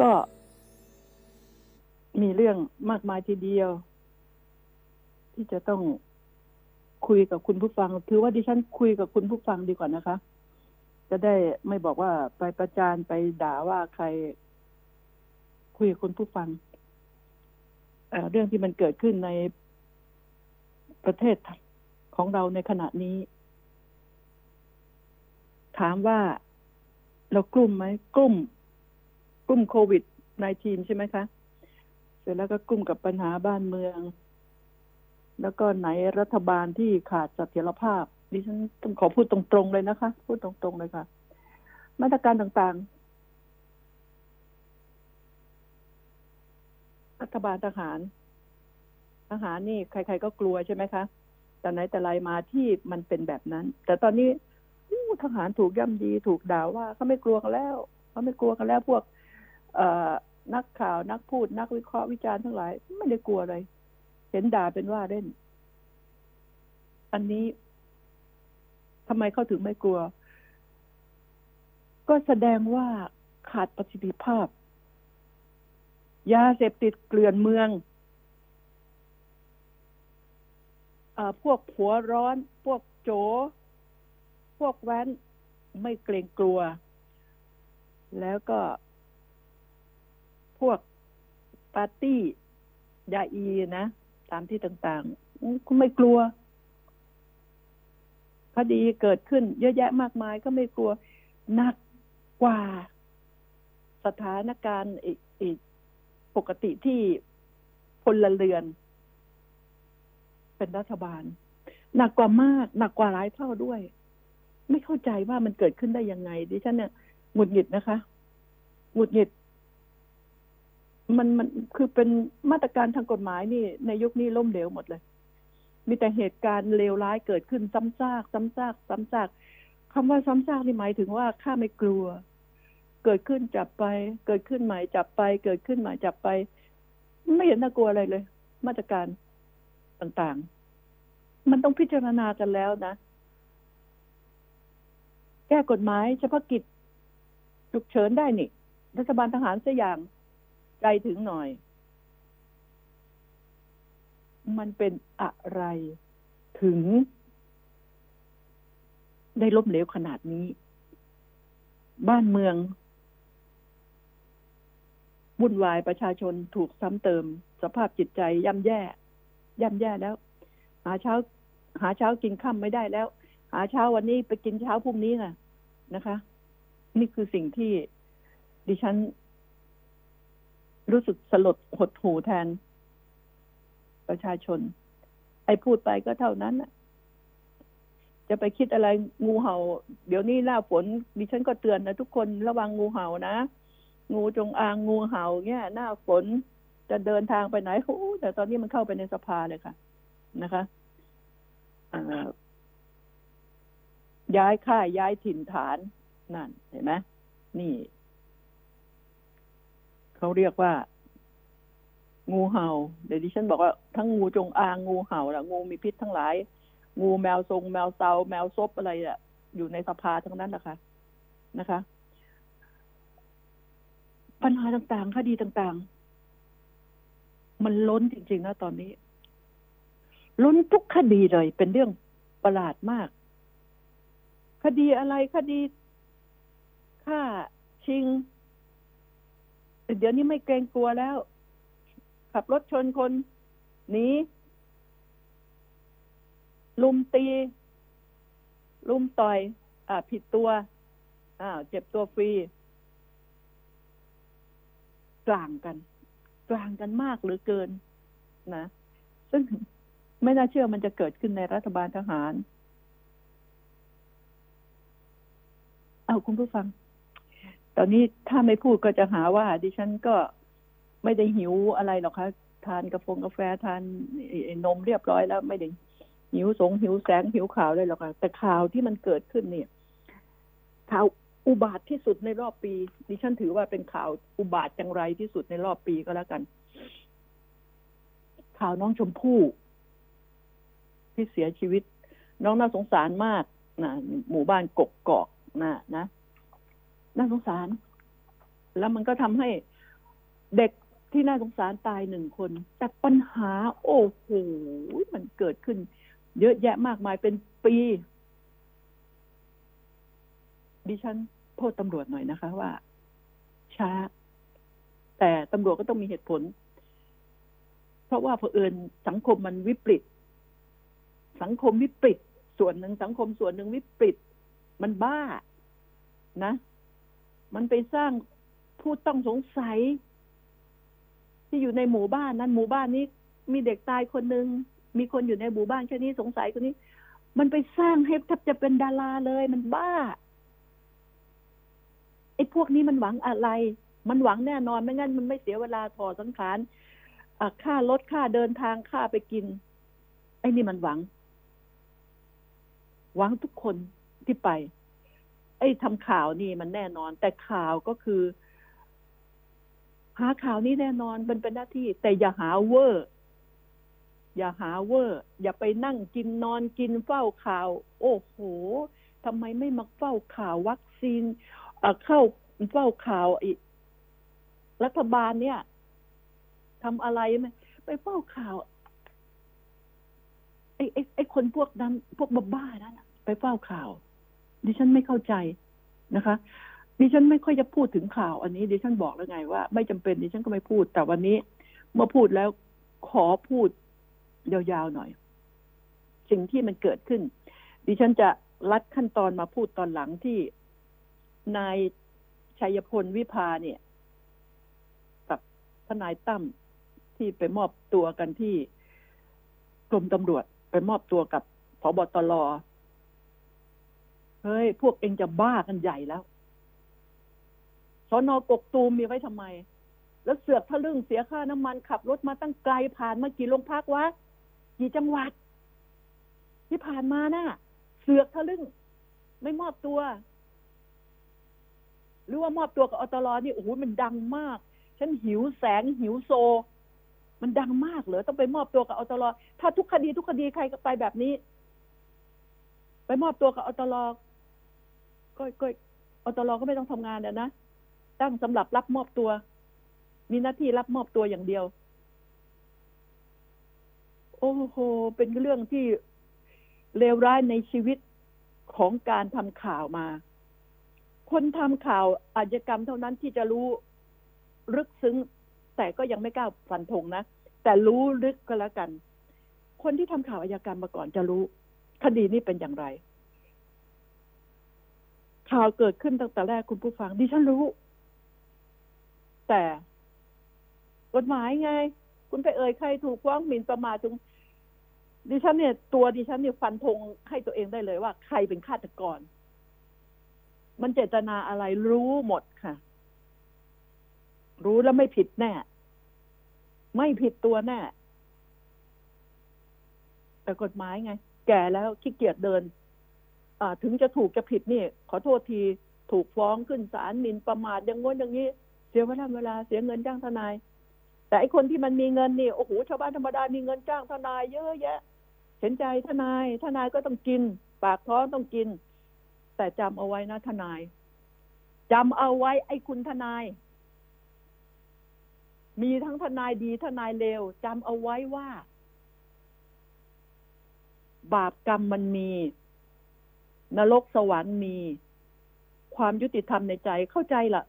ก็มีเรื่องมากมายทีเดียว ที่จะต้องคุยกับคุณผู้ฟัง ถือว่าดิฉันคุยกับคุณผู้ฟังดีกว่านะคะ จะได้ไม่บอกว่าไปประจานไปด่าว่าใคร คุยกับคุณผู้ฟังเเรื่องที่มันเกิดขึ้นในประเทศของเราในขณะนี้ ถามว่าเรากลุ่มไหมกลุ่ม กลุ่มโควิด -19 ใช่ไหมคะ เสร็จแล้วก็กลุ่มกับปัญหาบ้านเมือง แล้วก็ไหนรัฐบาลที่ขาดเสถียรภาพ ดิฉันต้องขอพูดตรงๆเลยนะคะ พูดตรงๆเลยค่ะ มาตรการต่างๆ รัฐบาลทหารทหารนี่ใคร ๆ ก็กลัวใช่ไหมคะแต่ไหนแต่ไรมาที่มันเป็นแบบนั้น แต่ตอนนี้ทหารถูกย่ำดีถูกด่าว่าเขาไม่กลัวกันแล้วเขาไม่กลัวกันแล้วพวก นักข่าวนักพูดนักวิเคราะห์วิจารณ์ทั้งหลาย ไม่ได้กลัวอะไรเห็นด่าเป็นว่าเล่น อันนี้ทำไมเขาถึงไม่กลัว ก็แสดงว่าขาดประสิทธิภาพ ยาเสพติดเกลื่อนเมืองอพวกผัวร้อน พวกโจ พวกแว้นไม่เกรงกลัว แล้วก็ พวกปาร์ตี้ยาอีนะ ตามที่ต่างๆคุณไม่กลัวคดีเกิดขึ้น เยอะแยะมากมายก็ไม่กลัวหนักกว่าสถานการณ์อีกปกติที่พลเรือน เป็นรัฐบาล หนักกว่ามาก หนักกว่าหลายเท่าด้วย ไม่เข้าใจว่ามันเกิดขึ้นได้ยังไง ดิฉันเนี่ยหงุดหงิดนะคะหงุดหงิด มันมันคือเป็นมาตรการทางกฎหมายนี่ ในยุคนี้ล่มเหลวหมดเลย มีแต่เหตุการณ์เลวร้ายเกิดขึ้นซ้ำซากซ้ำซากซ้ำซากคำว่าซ้ำซากนี่หมายถึงว่าข้าไม่กลัว เกิดขึ้นจับไป เกิดขึ้นหม่จับไป เกิดขึ้นหม่จับไป ไม่เห็นน่ากลัวอะไรเลย มาตรการต่างๆ มันต้องพิจารณากันแล้วนะ แก้กฎหมายเฉพาะกิจฉุกเฉินได้นี่รัฐบาลทหารเสียอย่าง ใจถึงหน่อย มันเป็นอะไรถึง ได้ล้มเหลวขนาดนี้ บ้านเมืองวุ่นวายประชาชนถูกซ้ำเติม สภาพจิตใจย่ำแย่ย่ำแย่แล้ว หาเช้า หาเช้ากินค่ำไม่ได้แล้ว หาเช้าวันนี้ไปกินเช้าพรุ่งนี้นะนะคะ นี่คือสิ่งที่ดิฉัน รู้สึกสลดหดหูแทน ประชาชน ไอ้พูดไปก็เท่านั้นจะไปคิดอะไรงูเห่า เดี๋ยวนี้หน้าฝนดิฉันก็เตือนนะทุกคนระวังงูเห่านะ งูจงอางงูเห่าเนี่ยหน้าฝนจะเดินทางไปไหนโอ้แต่ตอนนี้มันเข้าไปในสภาเลยค่ะ นะคะย้ายค่ายย้ายถิ่นฐานนั่นเห็นไหมนี่ เขาเรียกว่า งูเห่า เดี๋ยวดิฉันบอกว่าทั้งงูจงอางงูเห่าละงูมีพิษทั้งหลาย งูแมวทรง แมวเซาแมวซบอะไรอะอยู่ในสภาทั้งนั้นนะคะนะคะ ปัญหาต่างๆคดีต่างๆ มันล้นจริง ๆ นะตอนนี้ ล้นทุกคดีเลย เป็นเรื่องประหลาดมาก คดีอะไรคดีฆ่าชิง เดี๋ยวนี้ไม่เกรงกลัวแล้ว ขับรถชนคนหนีลุมตี ลุมต่อย อ่า ผิดตัวอ่าเจ็บตัวฟรี กลางกัน กลางกันมากหรือเกิน นะ ซึ่งไม่น่าเชื่อมันจะเกิดขึ้นในรัฐบาลทหาร เอาคุณผู้ฟัง ตอนนี้ถ้าไม่พูดก็จะหาว่า ดิฉันก็ไม่ได้หิวอะไรหรอกคะทานกาแฟกาแฟทานนมเรียบร้อยแล้วไม่ได้หิวสงหิวแสงหิวข่าวเลยหรอกค่ะแต่ข่าวที่มันเกิดขึ้นเนี่ยข่าวอุบาทที่สุดในรอบปี ดิฉันถือว่าเป็นข่าวอุบาทจังไรที่สุดในรอบปีก็แล้วกัน ข่าวน้องชมพู่ที่เสียชีวิต น้องน่าสงสารมากนะหมู่บ้านกกกอกนะนะ น่าสงสาร แล้วมันก็ทำให้เด็กที่น่าสงสารตายหนึ่งคน แต่ปัญหา โอ้โหมันเกิดขึ้น เยอะแยะมากมายเป็นปี ดิฉันโทษตำรวจหน่อยนะคะ ว่า ช้า แต่ตำรวจก็ต้องมีเหตุผล เพราะว่าเผอิญสังคมมันวิปริต สังคมวิปริต ส่วนหนึ่งสังคมส่วนหนึ่งวิปริต มันบ้านะ มันไปสร้างผู้ต้องสงสัย ที่อยู่ในหมู่บ้านนั้นหมู่บ้านนี้ มีเด็กตายคนหนึ่งมีคนอยู่ในหมู่บ้านแค่นี้สงสัยคนนี้ มันไปสร้างให้แทบจะเป็นดาราเลยมันบ้าไอ้พวกนี้มันหวังอะไร มันหวังแน่นอนไม่งั้นมันไม่เสียเวลาถอดสังขารค่ารถค่าเดินทางค่าไปกิน ไอ้นี่มันหวัง หวังทุกคนที่ไป ไอ้ทำข่าวนี่มันแน่นอน แต่ข่าวก็คือ หาข่าวนี้แน่นอนมันเป็นหน้าที่ แต่อย่าหาเวอร์ อย่าหาเวอร์ อย่าไปนั่งกินนอนกินเฝ้าข่าว โอ้โหทำไมไม่มาเฝ้าข่าววัคซีนเข้าเฝ้าข่าวอีกรัฐบาลเนี่ยทำอะไรไหมไปเฝ้าข่าวไอ้ไอ้ไอ้คนพวกนั้น พวกบ้าๆนั้นไปเฝ้าข่าว ดิฉันไม่เข้าใจนะคะ ดิฉันไม่ค่อยจะพูดถึงข่าวอันนี้ ดิฉันบอกแล้วไงว่าไม่จำเป็นดิฉันก็ไม่พูด แต่วันนี้เมื่อพูดแล้วขอพูดยาวๆหน่อย สิ่งที่มันเกิดขึ้น ดิฉันจะลัดขั้นตอนมาพูดตอนหลังที่นายชัยพลวิภาเนี่ย กับทนายตั้มที่ไปมอบตัวกันที่กรมตำรวจ ไปมอบตัวกับพบตร เฮ้ย พวกเองจะบ้ากันใหญ่แล้วสอนอกกตูมมีไว้ทำไม แล้วเสือกทะลึ่งเสียค่าน้ำมันขับรถมาตั้งไกลผ่านมากี่โรงพักวะ กี่จังหวัด ที่ผ่านมานะ่ะ เสือกทะลึ่ง ไม่มอบตัว หรือว่ามอบตัวกับอตรนี่โอ้โหมันดังมาก ฉันหิวแสงหิวโซ มันดังมากเหรอต้องไปมอบตัวกับอตรถ้าทุกคดีทุกคดีใครก็ไปแบบนี้ ไปมอบตัวกับอตร ก็ก็อตรก็ไม่ต้องทำงานนะตั้งสำหรับรับมอบตัว มีหน้าที่รับมอบตัวอย่างเดียว โอ้โห เป็นเรื่องที่เลวร้ายในชีวิตของการทำข่าวมา คนทำข่าวอาชญากรรมเท่านั้นที่จะรู้ลึกซึ้ง แต่ก็ยังไม่กล้าฟันธงนะ แต่รู้ลึกก็แล้วกัน คนที่ทำข่าวอาชญากรรมมาก่อนจะรู้ คดีนี้เป็นอย่างไร ข่าวเกิดขึ้นตั้งแต่แรกคุณผู้ฟังดิฉันรู้ แต่กฎหมายไง คุณไปเอ่ยใครถูกฟ้องหมิ่นประมาทถึงดิฉันเนี่ย ตัวดิฉันเนี่ยฟันธงให้ตัวเองได้เลยว่า ใครเป็นฆาตกร มันเจตนาอะไรรู้หมดค่ะ รู้แล้วไม่ผิดแน่ ไม่ผิดตัวแน่แต่กฎหมายไง แก่แล้วขี้เกียจเดิน ถึงจะถูกจะผิดนี่ ขอโทษทีถูกฟ้องขึ้นศาลมินประมาทอย่างง้นอย่างนี้ เสียเวลาเวลาเสียเงินจ้างทนาย แต่ไอคนที่มันมีเงินนี่โอ้โหชาวบ้านธรรมดามีเงินจ้างทนายเยอะแยะเห็นใจทนายทนายก็ต้องกิน ปากท้องต้องกิน แต่จำเอาไว้นะทนายจำเอาไว้ไอ้คุณทนาย มีทั้งทนายดีทนายเลวจำเอาไว้ว่า บาปกรรมมันมี นรกสวรรค์มีความยุติธรรมในใจเข้าใจละ่ะ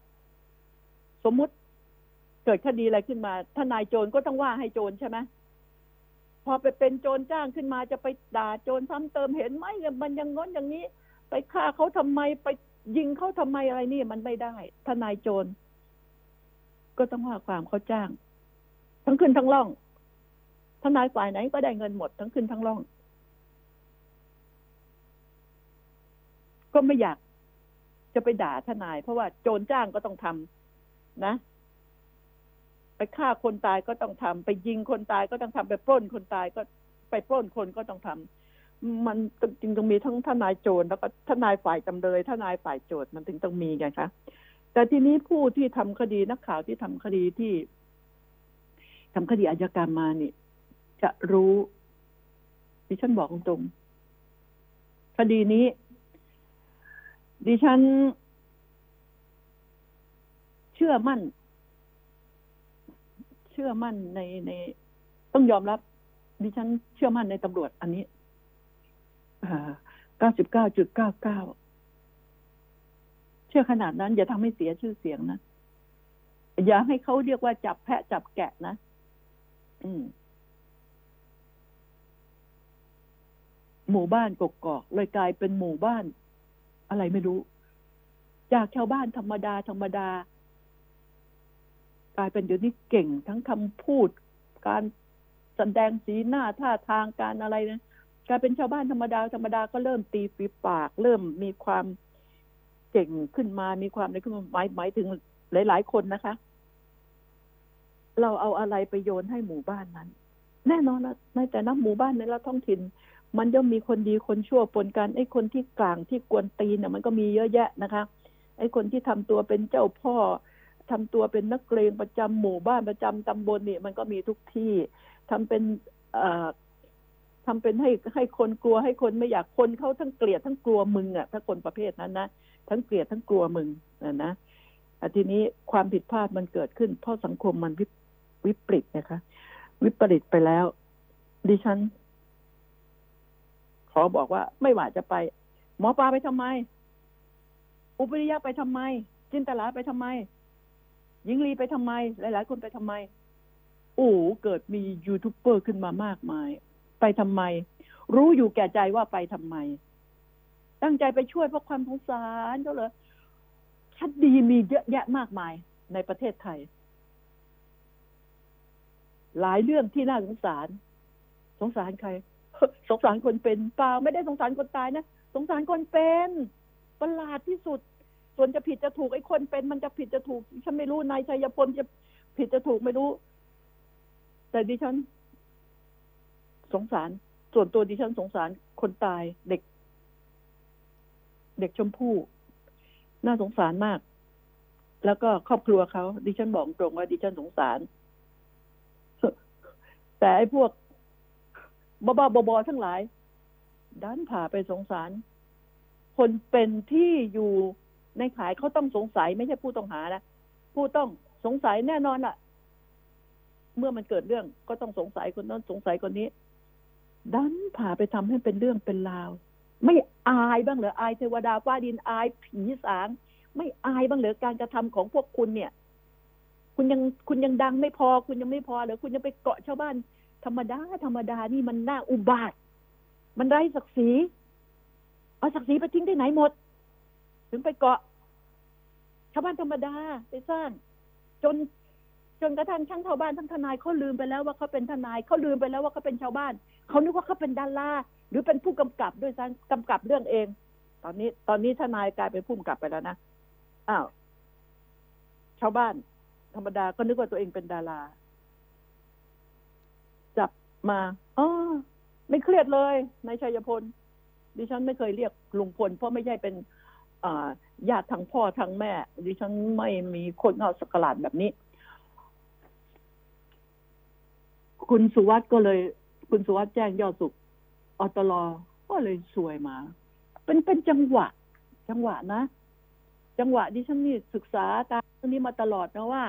สมมุติเกิดคดีอะไรขึ้นมาทนายโจรก็ต้องว่าให้โจรใช่ไหมพอไปเป็นโจรจ้างขึ้นมาจะไปด่าโจรซ้ำเติมเห็นไหมมันยังง้นอย่างนี้ ไปฆ่าเขาทำไมไปยิงเขาทำไมอะไรนี่มันไม่ได้ทนายโจร ก็ต้องว่าความเขาจ้าง ทั้งขึ้นทั้งล่องทนายฝ่ายไหนก็ได้เงินหมดทั้งขึ้นทั้งล่อง ก็ไม่อยากจะไปด่าทนาย เพราะว่าโจรจ้างก็ต้องทำนะ ไปฆ่าคนตายก็ต้องทำไปยิงคนตายก็ต้องทำไปปล้นคนตายก็ไปปล้นคนก็ต้องทำมันจริงต้องมีทั้งทนายโจรแล้วก็ทนายฝ่ายจำเลยทนายฝ่ายโจทย์มันถึงต้องมีไงคะแต่ทีนี้ผู้ที่ทำคดีนักข่าวที่ทำคดีที่ทำคดีอาญากรรมมานี่ จะรู้ดิฉันบอกตรงคดีนี้ ดิฉัน เชื่อมั่น เชื่อมั่นในใน ต้องยอมรับ ดิฉันเชื่อมั่นในตำรวจอันนี้เก้าสิบเก้าจุดเก้าเก้าเชื่อขนาดนั้น อย่าทำให้เสียชื่อเสียงนะ อย่าให้เขาเรียกว่าจับแพะจับแกะนะ อืมหมู่บ้านกกอกเลยกลายเป็นหมู่บ้าน อะไรไม่รู้ จากชาวบ้านธรรมดา ธรรมดา กลายเป็นเดี๋ยวนี้เก่งทั้งคำพูด การแสดงสีหน้าท่าทางการอะไรนะกลายเป็นชาวบ้านธรรมดาธรรมดาก็เริ่มตีฝีปาก เริ่มมีความเก่งขึ้นมา มีความอะไรขึ้นมาหมายหมายถึงหลาย ๆ คนนะคะ เราเอาอะไรไปโยนให้หมู่บ้านนั้น แน่นอนละในแต่ละหมู่บ้านในละท้องถิ่น มันย่อมมีคนดีคนชั่วปนกันไอ้คนที่กลางที่กวนตีนเนี่ยมันก็มีเยอะแยะนะคะ ไอ้คนที่ทำตัวเป็นเจ้าพ่อทำตัวเป็นนักเกรงประจำหมู่บ้านประจำตำบลนี่มันก็มีทุกที่ทำเป็นอ่อทำเป็นให้ให้คนกลัวให้คนไม่อยากคนเขาทั้งเกลียดทั้งกลัวมึงอะถ้าคนประเภทนั้นนะทั้งเกลียดทั้งกลัวมึงนะนะทีนี้ความผิดพลาดมันเกิดขึ้น เพราะสังคมมันวิวิปริตนะคะ วิปริตไปแล้ว ดิฉัน ขอบอกว่าไม่หว่าจะไป หมอปลาไปทำไม อุปริยะไปทำไม จินตลาไปทำไมยิงลีไปทำไม หลาย ๆ คนไปทำไม โอ้เกิดมียูทูบเบอร์ขึ้นมามากมาย ไปทำไม รู้อยู่แก่ใจว่าไปทำไม ตั้งใจไปช่วยเพราะความสงสารเขาเลยคดีมีเยอะแยะมากมายในประเทศไทย หลายเรื่องที่น่าสงสาร สงสารใคร สงสารคนเป็นเปล่าไม่ได้สงสารคนตายนะสงสารคนเป็นประหลาดที่สุด ส่วนจะผิดจะถูกไอ้คนเป็น มันจะผิดจะถูกฉันไม่รู้นายชัยพลจะผิดจะถูกไม่รู้ แต่ดิฉัน สงสาร ส่วนตัวดิฉันสงสารคนตายเด็ก เด็กชมพู่น่าสงสารมาก แล้วก็ครอบครัวเขาดิฉันบอกตรงว่าดิฉันสงสาร แต่ไอ้พวก บ้าๆบอๆทั้งหลายด้านผ่าไปสงสาร คนเป็นที่อยู่ในขายเขาต้องสงสัยไม่ใช่ผู้ต้องหานะผู้ต้องสงสัยแน่นอนล่ะ เมื่อมันเกิดเรื่องก็ต้องสงสัยคนนั้นสงสัยคนนี้ ดันผ่าไปทำให้เป็นเรื่องเป็นราว ไม่อายบ้างเหรออายเทวดาฟ้าดินอายผีสาง ไม่อายบ้างเหรอการกระทำของพวกคุณเนี่ย คุณยังคุณยังดังไม่พอ คุณยังไม่พอหรือคุณยังไปเกาะชาวบ้าน รรมดาธรรมดานี่มันน่าอุบาท มันไร้ศักดิ์ศรีเอาศักดิ์ศรีไปทิ้งที่ไหนหมด ถึงไปเกาะชาวบ้านธรรมดาไปสร้าง จนจนกระทั่งทั้งชาวบ้านทั้งทนายเขาลืมไปแล้วว่าเขาเป็นทนายเขาลืมไปแล้วว่าเขาเป็นชาวบ้านเขานึกว่าเขาเป็นดาราหรือเป็นผู้กำกับด้วยซ้ำกำกับเรื่องเอง ตอนนี้ ตอนนี้ทนายกลายเป็นผู้กำกับไปแล้วนะอ้าวชาวบ้าน ธรรมดาก็นึกว่าตัวเองเป็นดารา มาอ๋อไม่เครียดเลยนายชัยพล ดิฉันไม่เคยเรียกลุงพล เพราะไม่ใช่เป็นญาติทางพ่อทางแม่ ดิฉันไม่มีคนเอาสกลาดแบบนี้ คุณสุวัสด์ก็เลย คุณสุวัสด์แจ้งยอดสุขอตลอก็เลยสวยมา เป็นเป็นจังหวะ จังหวะนะ จังหวะดิฉันนี่ศึกษาตามนี้มาตลอดนะว่า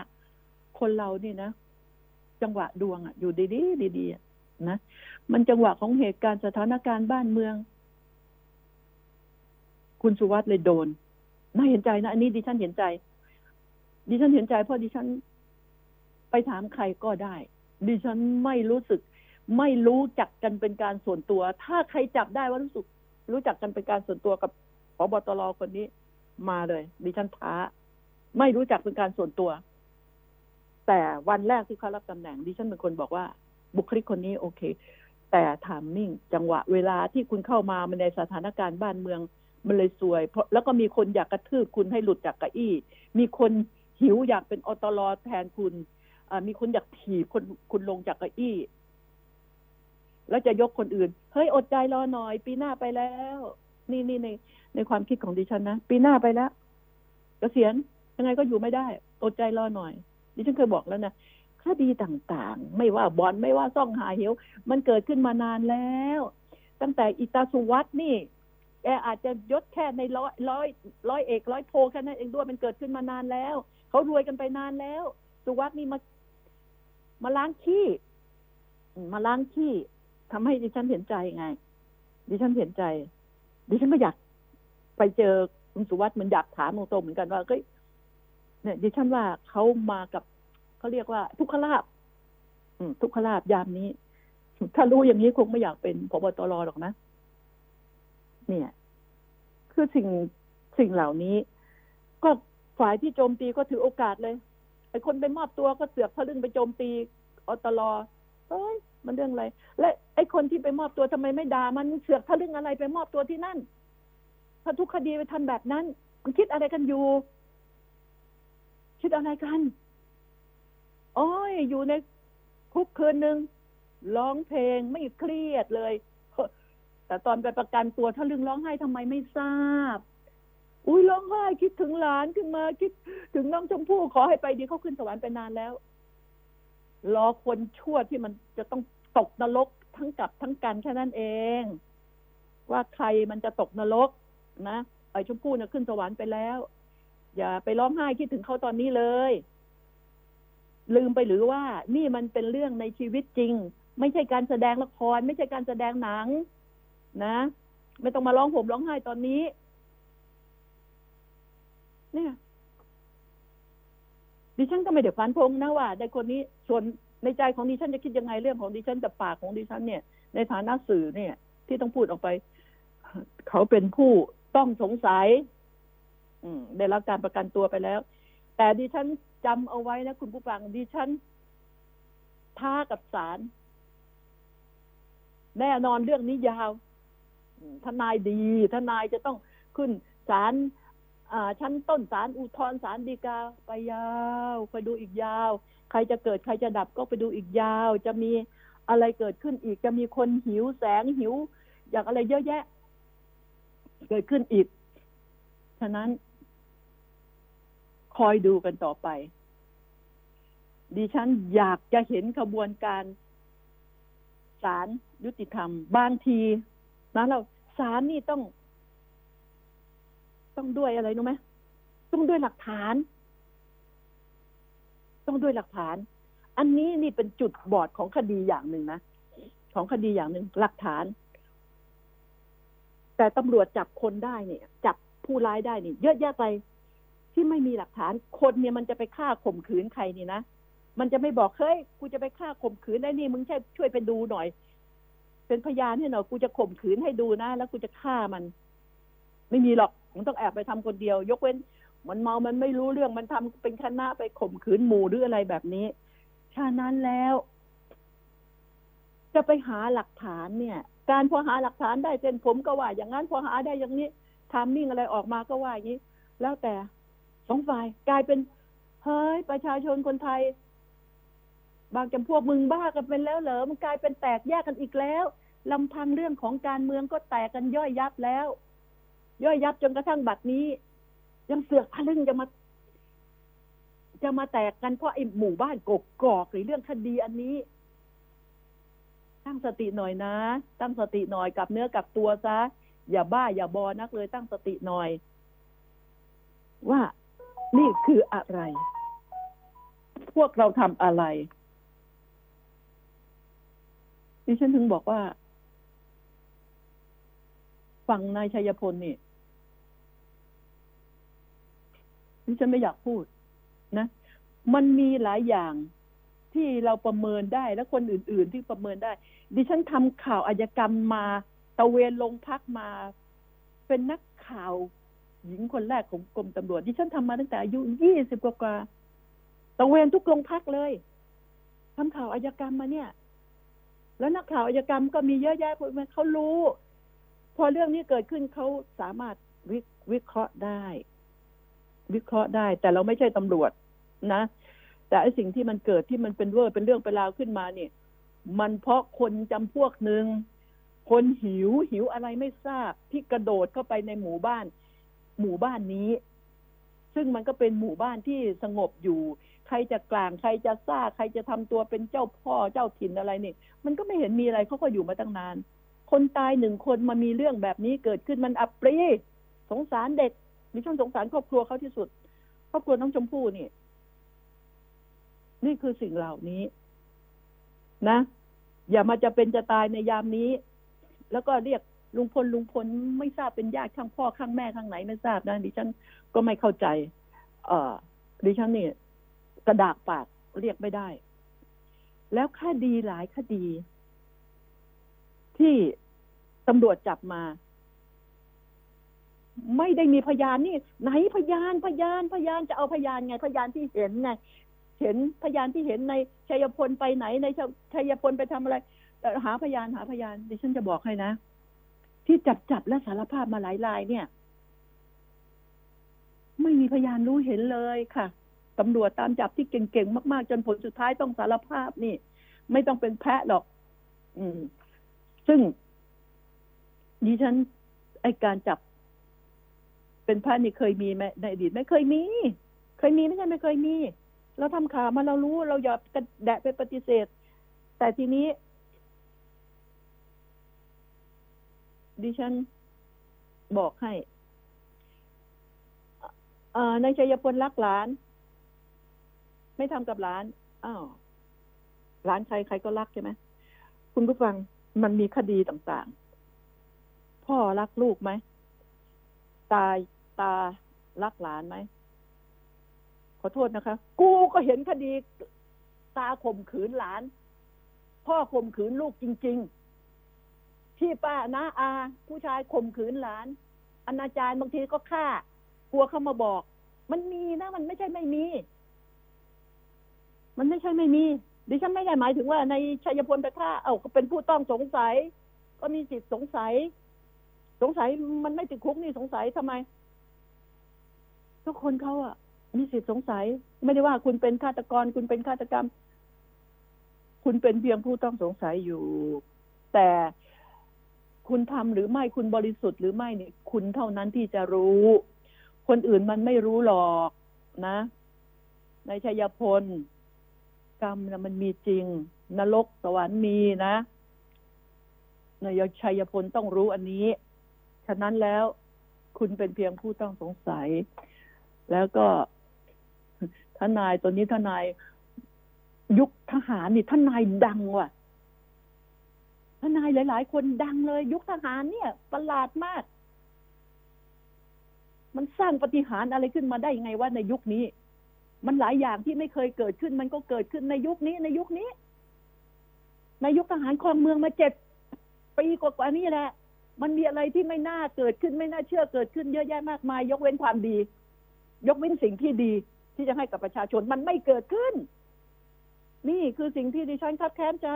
คนเรานี่นะ จังหวะดวงอะ อยู่ดีๆดีๆ นะ มันจังหวะของเหตุการณ์สถานการณ์บ้านเมือง คุณสุวัสด์เลยโดน น่าเห็นใจนะ อันนี้ดิฉันเห็นใจ ดิฉันเห็นใจเพราะดิฉัน ไปถามใครก็ได้ ดิฉันไม่รู้สึก ไม่รู้จักกันเป็นการส่วนตัว ถ้าใครจับได้ว่ารู้สึก รู้จักกันเป็นการส่วนตัวกับพบตรคนนี้ มาเลย ดิฉันท้า ไม่รู้จักเป็นการส่วนตัวแต่วันแรกที่เขารับตำแหน่งดิฉันเป็นคนบอกว่า บุคลิกคนนี้โอเค แต่ถามมิ่งจังหวะเวลาที่คุณเข้ามามในสถานการณ์บ้านเมือง มันเลยสวย เพราะแล้วก็มีคนอยากกระทืบคุณให้หลุดจากเก้าอี้ มีคนหิวอยากเป็นอตลอแทนคุณมีคนอยากถีบคนคุณลงจากเก้าอี้ แล้วจะยกคนอื่น เฮ้ยอดใจรอหน่อย ปีหน้าไปแล้ว นี่นี่ในในความคิดของดิฉันนะปีหน้าไปแล้วกเกษียณยังไงก็อยู่ไม่ได้ อดใจรอหน่อยดิฉันเคยบอกแล้วนะ คดีต่างๆ ไม่ว่าบอลไม่ว่าซ่องหาเหวมันเกิดขึ้นมานานแล้ว ตั้งแต่อิตาสุวัตนี่แกอาจจะยศแค่ในร้อยร้อยร้อยเอกร้อยโทแค่นั้นเองด้วยมันเกิดขึ้นมานานแล้วเขารวยกันไปนานแล้ว สุวัสด์นี่มามาล้างขี้มาล้างขี้ทำให้ดิฉันเห็นใจไง ดิฉันเห็นใจ ดิฉันก็อยากไปเจอคุณสุวัสด์มันอยากถามตรงๆเหมือนกันว่าเฮ้ยเนี่ยดิฉันว่าเขามากับ เขาเรียกว่า ทุกขลาบทุกขลาบยามนี้ ถ้ารู้อย่างนี้คงไม่อยากเป็นพบตรหรอกนะ เนี่ย คือสิ่งสิ่งเหล่านี้ ก็ฝ่ายที่โจมตีก็ถือโอกาสเลยไอ้คนไปมอบตัวก็เสือกทะลึ่งไปโจมตีอตลอเอ้ยมันเรื่องอะไร และไอ้คนที่ไปมอบตัวทำไมไม่ด่ามันเสือกทะลึ่งอะไรไปมอบตัวที่นั่น ถ้าทุกคดีไปทำแบบนั้น มันคิดอะไรกันอยู่ คิดอะไรกัน โอ้ยอยู่ในคุกคืนหนึ่งร้องเพลงไม่เครียดเลย แต่ตอนไปประกันตัวถ้าลึงร้องไห้ทำไมไม่ทราบ อุ้ยร้องไห้คิดถึงหลานขึ้นมาคิดถึงน้องชมพู่ขอให้ไปดีเขาขึ้นสวรรค์ไปนานแล้ว รอคนชั่วที่มันจะต้องตกนรกทั้งกลับทั้งกันแค่นั้นเอง ว่าใครมันจะตกนรกนะไอ้ชมพู่เนี่ยขึ้นสวรรค์ไปแล้ว อย่าไปร้องไห้คิดถึงเขาตอนนี้เลย ลืมไปหรือว่านี่มันเป็นเรื่องในชีวิตจริง ไม่ใช่การแสดงละคร ไม่ใช่การแสดงหนัง นะ ไม่ต้องมาร้องห่มร้องไห้ตอนนี้ เนี่ยดิฉันก็ไม่ได้ฟันพงนะว่าในคนนี้ส่วนในใจของดิฉันจะคิดยังไงเรื่องของดิฉันแต่ปากของดิฉันเนี่ย ในฐานะสื่อเนี่ย ที่ต้องพูดออกไป เขาเป็นผู้ต้องสงสัย อืได้รับการประกันตัวไปแล้ว แต่ดิฉัน จำเอาไว้นะคุณผู้ฟังดิฉันท้ากับศาลแน่นอนเรื่องนี้ยาวทนายดี ทนายจะต้องขึ้นศาลชั้นต้นศาลอุทธรศาลฎีกาไปยาวไปดูอีกยาว ใครจะเกิดใครจะดับก็ไปดูอีกยาว จะมีอะไรเกิดขึ้นอีก จะมีคนหิวแสงหิว อยากอะไรเยอะแยะ เกิดขึ้นอีก ฉะนั้น คอยดูกันต่อไป ดิฉันอยากจะเห็นขบวนการศาลยุติธรรม บางทีนะเราศาลนี่ต้อง ต้องด้วยอะไรรู้ไหมต้องด้วยหลักฐาน ต้องด้วยหลักฐาน อันนี้นี่เป็นจุดบอดของคดีอย่างหนึ่งนะของคดีอย่างหนึ่งหลักฐาน แต่ตำรวจจับคนได้เนี่ย จับผู้ร้ายได้เนี่ยเยอะแยะไปที่ไม่มีหลักฐาน คนเนี่ยมันจะไปฆ่าข่มขืนใครนี่นะ มันจะไม่บอกเฮ้ยกูจะไปฆ่าข่มขืนได้นี่มึงช่ช่วยไปดูหน่อย เป็นพยานให้หน่อยกูจะข่มขืนให้ดูนะแล้วกูจะฆ่ามัน ไม่มีหรอกมึงต้องแอบไปทำคนเดียว ยกเว้น มันเมามันไม่รู้เรื่องมันทำเป็นคณะไปข่มขืนหมู่หรืออะไรแบบนี้ฉะนั้นแล้ว จะไปหาหลักฐานเนี่ย การพอหาหลักฐานได้เส้นผมก็ว่า อย่างนั้นพอหาได้อย่างนี้ทำมิ่งอะไรออกมาก็ว่าอย่างนี้ แล้วแต่สองฝ่ายกลายเป็นเฮ้ยประชาชนคนไทย บางจำพวกมึงบ้ากันเป็นแล้วเหรอมันกลายเป็นแตกแยกกันอีกแล้วลำพังเรื่องของการเมืองก็แตกกันย่อยยับแล้ว ย่อยยับจนกระทั่งบัดนี้ ยังเสือกทะลึ่งจะมา จะมาแตกกันเพราะไอ้หมู่บ้านกกกอกหรือเรื่องคดีอันนี้ ตั้งสติหน่อยนะ ตั้งสติหน่อยกับเนื้อกับตัวซะ อย่าบ้าอย่าบอนักเลย ตั้งสติหน่อย ว่านี่คืออะไร พวกเราทำอะไร ดิฉันถึงบอกว่าฝั่งนายชัยพลนี่ดิฉันไม่อยากพูดนะ มันมีหลายอย่างที่เราประเมินได้และคนอื่น ๆ ที่ประเมินได้ ดิฉันทำข่าวอาชญากรรมมาตะเวนลงพักมา เป็นนักข่าวหญิงคนแรกของกรมตำรวจดิฉันทำมาตั้งแต่อายุยี่สิบกว่าตะเวนทุกโรงพักเลยทำข่าวอาชญากรรมมาเนี่ย แล้วนักข่าวอาชญากรรมก็มีเยอะแยะพวกมันเขารู้ พอเรื่องนี้เกิดขึ้นเขาสามารถวิวเคราะห์ได้ วิเคราะห์ได้ แต่เราไม่ใช่ตำรวจนะ แต่ไอสิ่งที่มันเกิดที่มันเป็นเวอร์เป็นเรื่องเป็นราวขึ้นมาเนี่ย มันเพราะคนจำพวกหนึ่งคนหิวหิวอะไรไม่ทราบที่กระโดดเข้าไปในหมู่บ้าน หมู่บ้านนี้ ซึ่งมันก็เป็นหมู่บ้านที่สงบอยู่ ใครจะกลางใครจะซ่าใครจะทำตัวเป็นเจ้าพ่อเจ้าถิ่นอะไรนี่ มันก็ไม่เห็นมีอะไรเขาก็อยู่มาตั้งนาน คนตายหนึ่งคนมามีเรื่องแบบนี้เกิดขึ้นมันอับปรีสงสารเด็กมีช่วงสงสารครอบครัวเขาที่สุด ครอบครัวน้องชมพู่นี่ นี่คือสิ่งเหล่านี้ นะ อย่ามาจะเป็นจะตายในยามนี้ แล้วก็เรียกลุงพลลุงพลไม่ทราบเป็นญาติข้างพ่อข้างแม่ข้างไหนไม่ทราบนะดิฉันก็ไม่เข้าใจ เออดิฉันนี่ กระดากปากเรียกไม่ได้ แล้วคดีหลายคดี ที่ตำรวจจับมา ไม่ได้มีพยานนี่ ไหนพยานพยานพยานจะเอาพยานไง พยานที่เห็นไงเห็นพยานที่เห็นในชัยพลไปไหนในชัยพลไปทำอะไรหาพยานหาพยานดิฉันจะบอกให้นะ ที่จับจับและสารภาพมาหลายรายเนี่ย ไม่มีพยานรู้เห็นเลยค่ะ ตำรวจตามจับที่เก่งๆมาก ๆ จนผลสุดท้ายต้องสารภาพนี่ ไม่ต้องเป็นแพะหรอก อืม ซึ่งดิฉันไอการจับ เป็นแพะนี่เคยมีไหมในอดีตไม่เคยมี เคยมีไม่ใช่ไม่เคยมีเราทำข่าวมาเรารู้เราอย่ากระแดะไปปฏิเสธ แต่ทีนี้ ดิฉันบอกให้ในชัยพลรักหลาน ไม่ทำกับหลานอ้าวหลานใครใครก็รักใช่ไหมคุณผู้ฟังมันมีคดีต่างๆ พ่อรักลูกไหมตายตารักหลานไหมขอโทษนะคะ กูก็เห็นคดี ตาข่มขืนหลาน พ่อข่มขืนลูกจริง ๆ ที่ป้าน้าอา ผู้ชายข่มขืนหลานอนาจารบางทีก็ฆ่ากลัวเขามาบอก มันมีนะ มันไม่ใช่ไม่มี มันไม่ใช่ไม่มี ดิฉันไม่ได้หมายถึงว่าในชัยพลไปฆ่า เอ้าก็เป็นผู้ต้องสงสัย ก็มีสิทธิสงสัย สงสัยมันไม่ติดคุกนี่สงสัยทำไม ทุกคนเขาอะมีสิทธิสงสัย ไม่ได้ว่าคุณเป็นฆาตกร คุณเป็นฆาตกรรม คุณเป็นเพียงผู้ต้องสงสัยอยู่ แต่คุณทำหรือไม่คุณบริสุทธิ์หรือไม่เนี่ยคุณเท่านั้นที่จะรู้ คนอื่นมันไม่รู้หรอกนะ ในชัยพล กรรมนะมันมีจริง นรกสวรรค์มีนะนายชัยพลต้องรู้อันนี้ ฉะนั้นแล้วคุณเป็นเพียงผู้ต้องสงสัย แล้วก็ทนายตัวนี้ทนายยุคทหารนี่ทนายดังว่ะทนายหลาย ๆ คนดังเลย ยุคทหารเนี่ย ประหลาดมาก มันสร้างปฏิหารอะไรขึ้นมาได้ยังไงว่าในยุคนี้ มันหลายอย่างที่ไม่เคยเกิดขึ้น มันก็เกิดขึ้นในยุคนี้ ในยุคนี้ ในยุคทหารครองเมืองมาเจ็ดปีกว่านี้แหละ มันมีอะไรที่ไม่น่าเกิดขึ้นไม่น่าเชื่อเกิดขึ้นเยอะแยะมากมาย ยกเว้นความดี ยกเว้นสิ่งที่ดีที่จะให้กับประชาชนมันไม่เกิดขึ้น นี่คือสิ่งที่ดิฉันคับแค้นใจ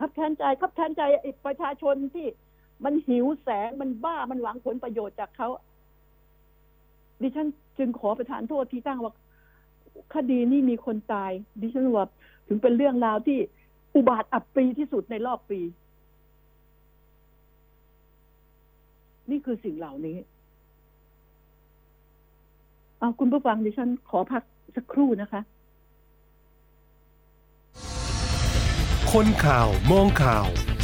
คับแค้นใจคับแค้นใจประชาชนที่มันหิวแสงมันบ้ามันหวังผลประโยชน์จากเขาดิฉัน จึงขอประทานโทษที่ตั้งว่าคดีนี้มีคนตาย ดิฉันว่าถึงเป็นเรื่องราวที่อุบาทอับปีที่สุดในรอบปี นี่คือสิ่งเหล่านี้เอาคุณผู้ฟังดิฉันขอพักสักครู่นะคะ คนข่าวมองข่าว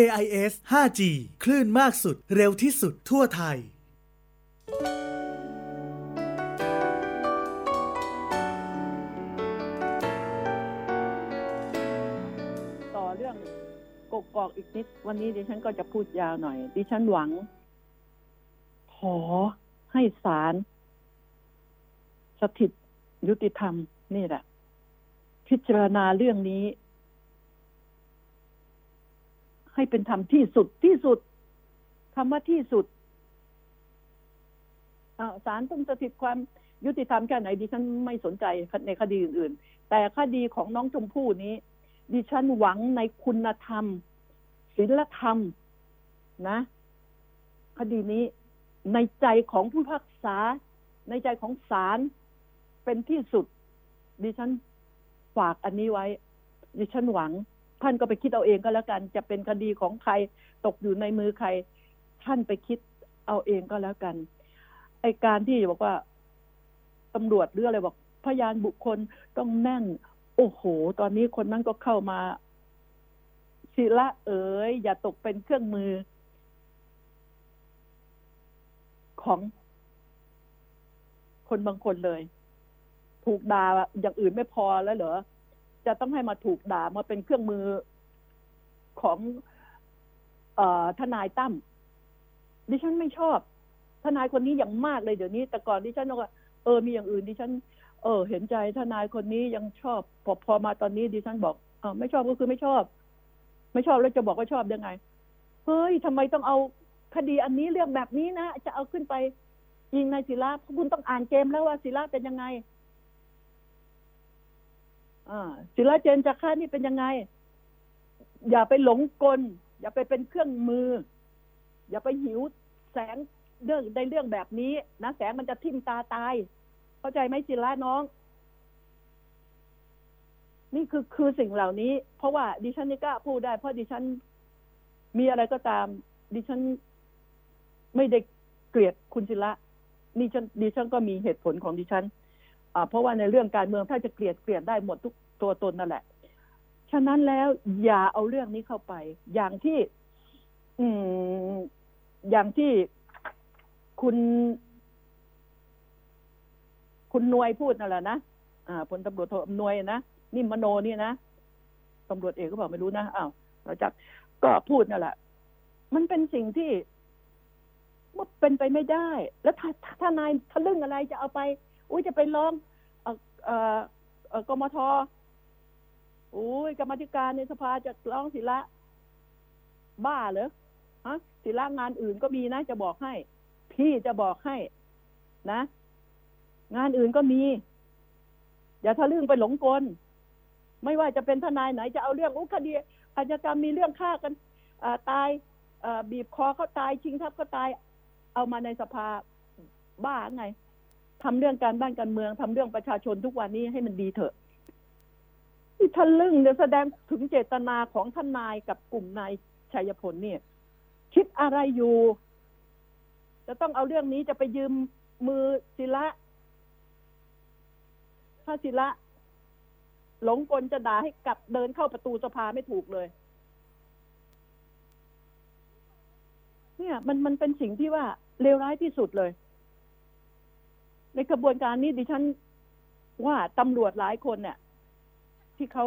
AIS 5G คลื่นมากสุด เร็วที่สุดทั่วไทย ต่อเรื่องกกอกอีกนิด วันนี้ดิฉันก็จะพูดยาวหน่อย ดิฉันหวัง ขอให้ศาลสถิตยุติธรรมนี่แหละ พิจารณาเรื่องนี้ ให้เป็นธรรมที่สุดที่สุดคำว่าที่สุดอ้าวศาลต้องสถิตความยุติธรรมแค่ไหนดิฉันไม่สนใจในคดีอื่น ๆ แต่คดีของน้องชมพู่นี้ ดิฉันหวังในคุณธรรมศีลธรรมนะ คดีนี้ในใจของผู้พิพากษา ในใจของศาลเป็นที่สุด ดิฉันฝากอันนี้ไว้ ดิฉันหวัง ท่านก็ไปคิดเอาเองก็แล้วกัน จะเป็นคดีของใครตกอยู่ในมือใคร ท่านไปคิดเอาเองก็แล้วกันไอการที่บอกว่าตำรวจหรืออะไรบอก พยานบุคคลต้องแน่น โอ้โห ตอนนี้คนนั้นก็เข้ามาศิละเอ๋ยอย่าตกเป็นเครื่องมือ ของ คนบางคนเลย ถูกด่าอย่างอื่นไม่พอแล้วเหรอ จะต้องให้มาถูกด่ามาเป็นเครื่องมือของเออทนายตั้มดิฉันไม่ชอบ ทนายคนนี้อย่างมากเลยเดี๋ยวนี้ แต่ก่อนดิฉันว่าเออมีอย่างอื่นดิฉัน เออ เห็นใจทนายคนนี้ยังชอบ พอพอมาตอนนี้ดิฉันบอกเออไม่ชอบก็คือไม่ชอบ ไม่ชอบแล้วจะบอกว่าชอบยังไงเฮ้ยทำไมต้องเอาคดีอันนี้เรื่องแบบนี้นะจะเอาขึ้นไปยิงนายศิลาคุณต้องอ่านเกมแล้วว่าศิลาเป็นยังไง ศิลาเจนจากค่านี่เป็นยังไง อย่าไปหลงกล อย่าไปเป็นเครื่องมือ อย่าไปหิวแสงเรื่องในเรื่องแบบนี้นะแสงมันจะทิ่มตาตาย เข้าใจไหมศิลาน้อง นี่คือคือสิ่งเหล่านี้ เพราะว่าดิฉันนี่กล้าพูดได้เพราะดิฉัน มีอะไรก็ตาม ดิฉันไม่ได้เกลียดคุณศิละนี่ฉันดิฉันก็มีเหตุผลของดิฉัน เพราะว่าในเรื่องการเมืองถ้าจะเกลียดเกลียดได้หมดทุกตัวตนนั่นแหละ ฉะนั้นแล้วอย่าเอาเรื่องนี้เข้าไป อย่างที่ อืม อย่างที่คุณ คุณนวยพูดนั่นแหละนะอ่าพลตำรวจโทอำนวยนะนี่มโนนี่นะตำรวจเอกก็บอกไม่รู้นะอ้าวเราจักก็พูดนั่นแหละ มันเป็นสิ่งที่มันเป็นไปไม่ได้ แล้วถ้าถ้านายทะลึ่งอะไรจะเอาไป อุ้ยจะไปร้องเอ่อเอ่อเออกมทอุ้ยกรรมธิการในสภาจะร้องศิละ บ้าเหรอฮะศิละงานอื่นก็มีนะ จะบอกให้ พี่จะบอกให้ นะ งานอื่นก็มี อย่าทะลึ่งไปหลงกล ไม่ว่าจะเป็นทนายไหน จะเอาเรื่องอุคดีอาชญากรรมมีเรื่องฆ่ากันอ่าตายอ่าบีบคอเขาตายชิงทรัพย์เขาตาย เอามาในสภาบ้าไง ทำเรื่องการบ้านการเมืองทำเรื่องประชาชนทุกวันนี้ให้มันดีเถอะ ที่ทะลึ่งเนี่ยแสดงถึงเจตนาของท่านายกับกลุ่มนายชัยพลเนี่ย คิดอะไรอยู่ จะต้องเอาเรื่องนี้จะไปยืมมือศิละถ้าศิละ หลงกลจะด่าให้กลับเดินเข้าประตูสภาไม่ถูกเลย เนี่ย มันมันเป็นสิ่งที่ว่าเลวร้ายที่สุดเลย ในกระบวนการนี้ดิฉันว่าตำรวจหลายคนเนี่ยที่เขา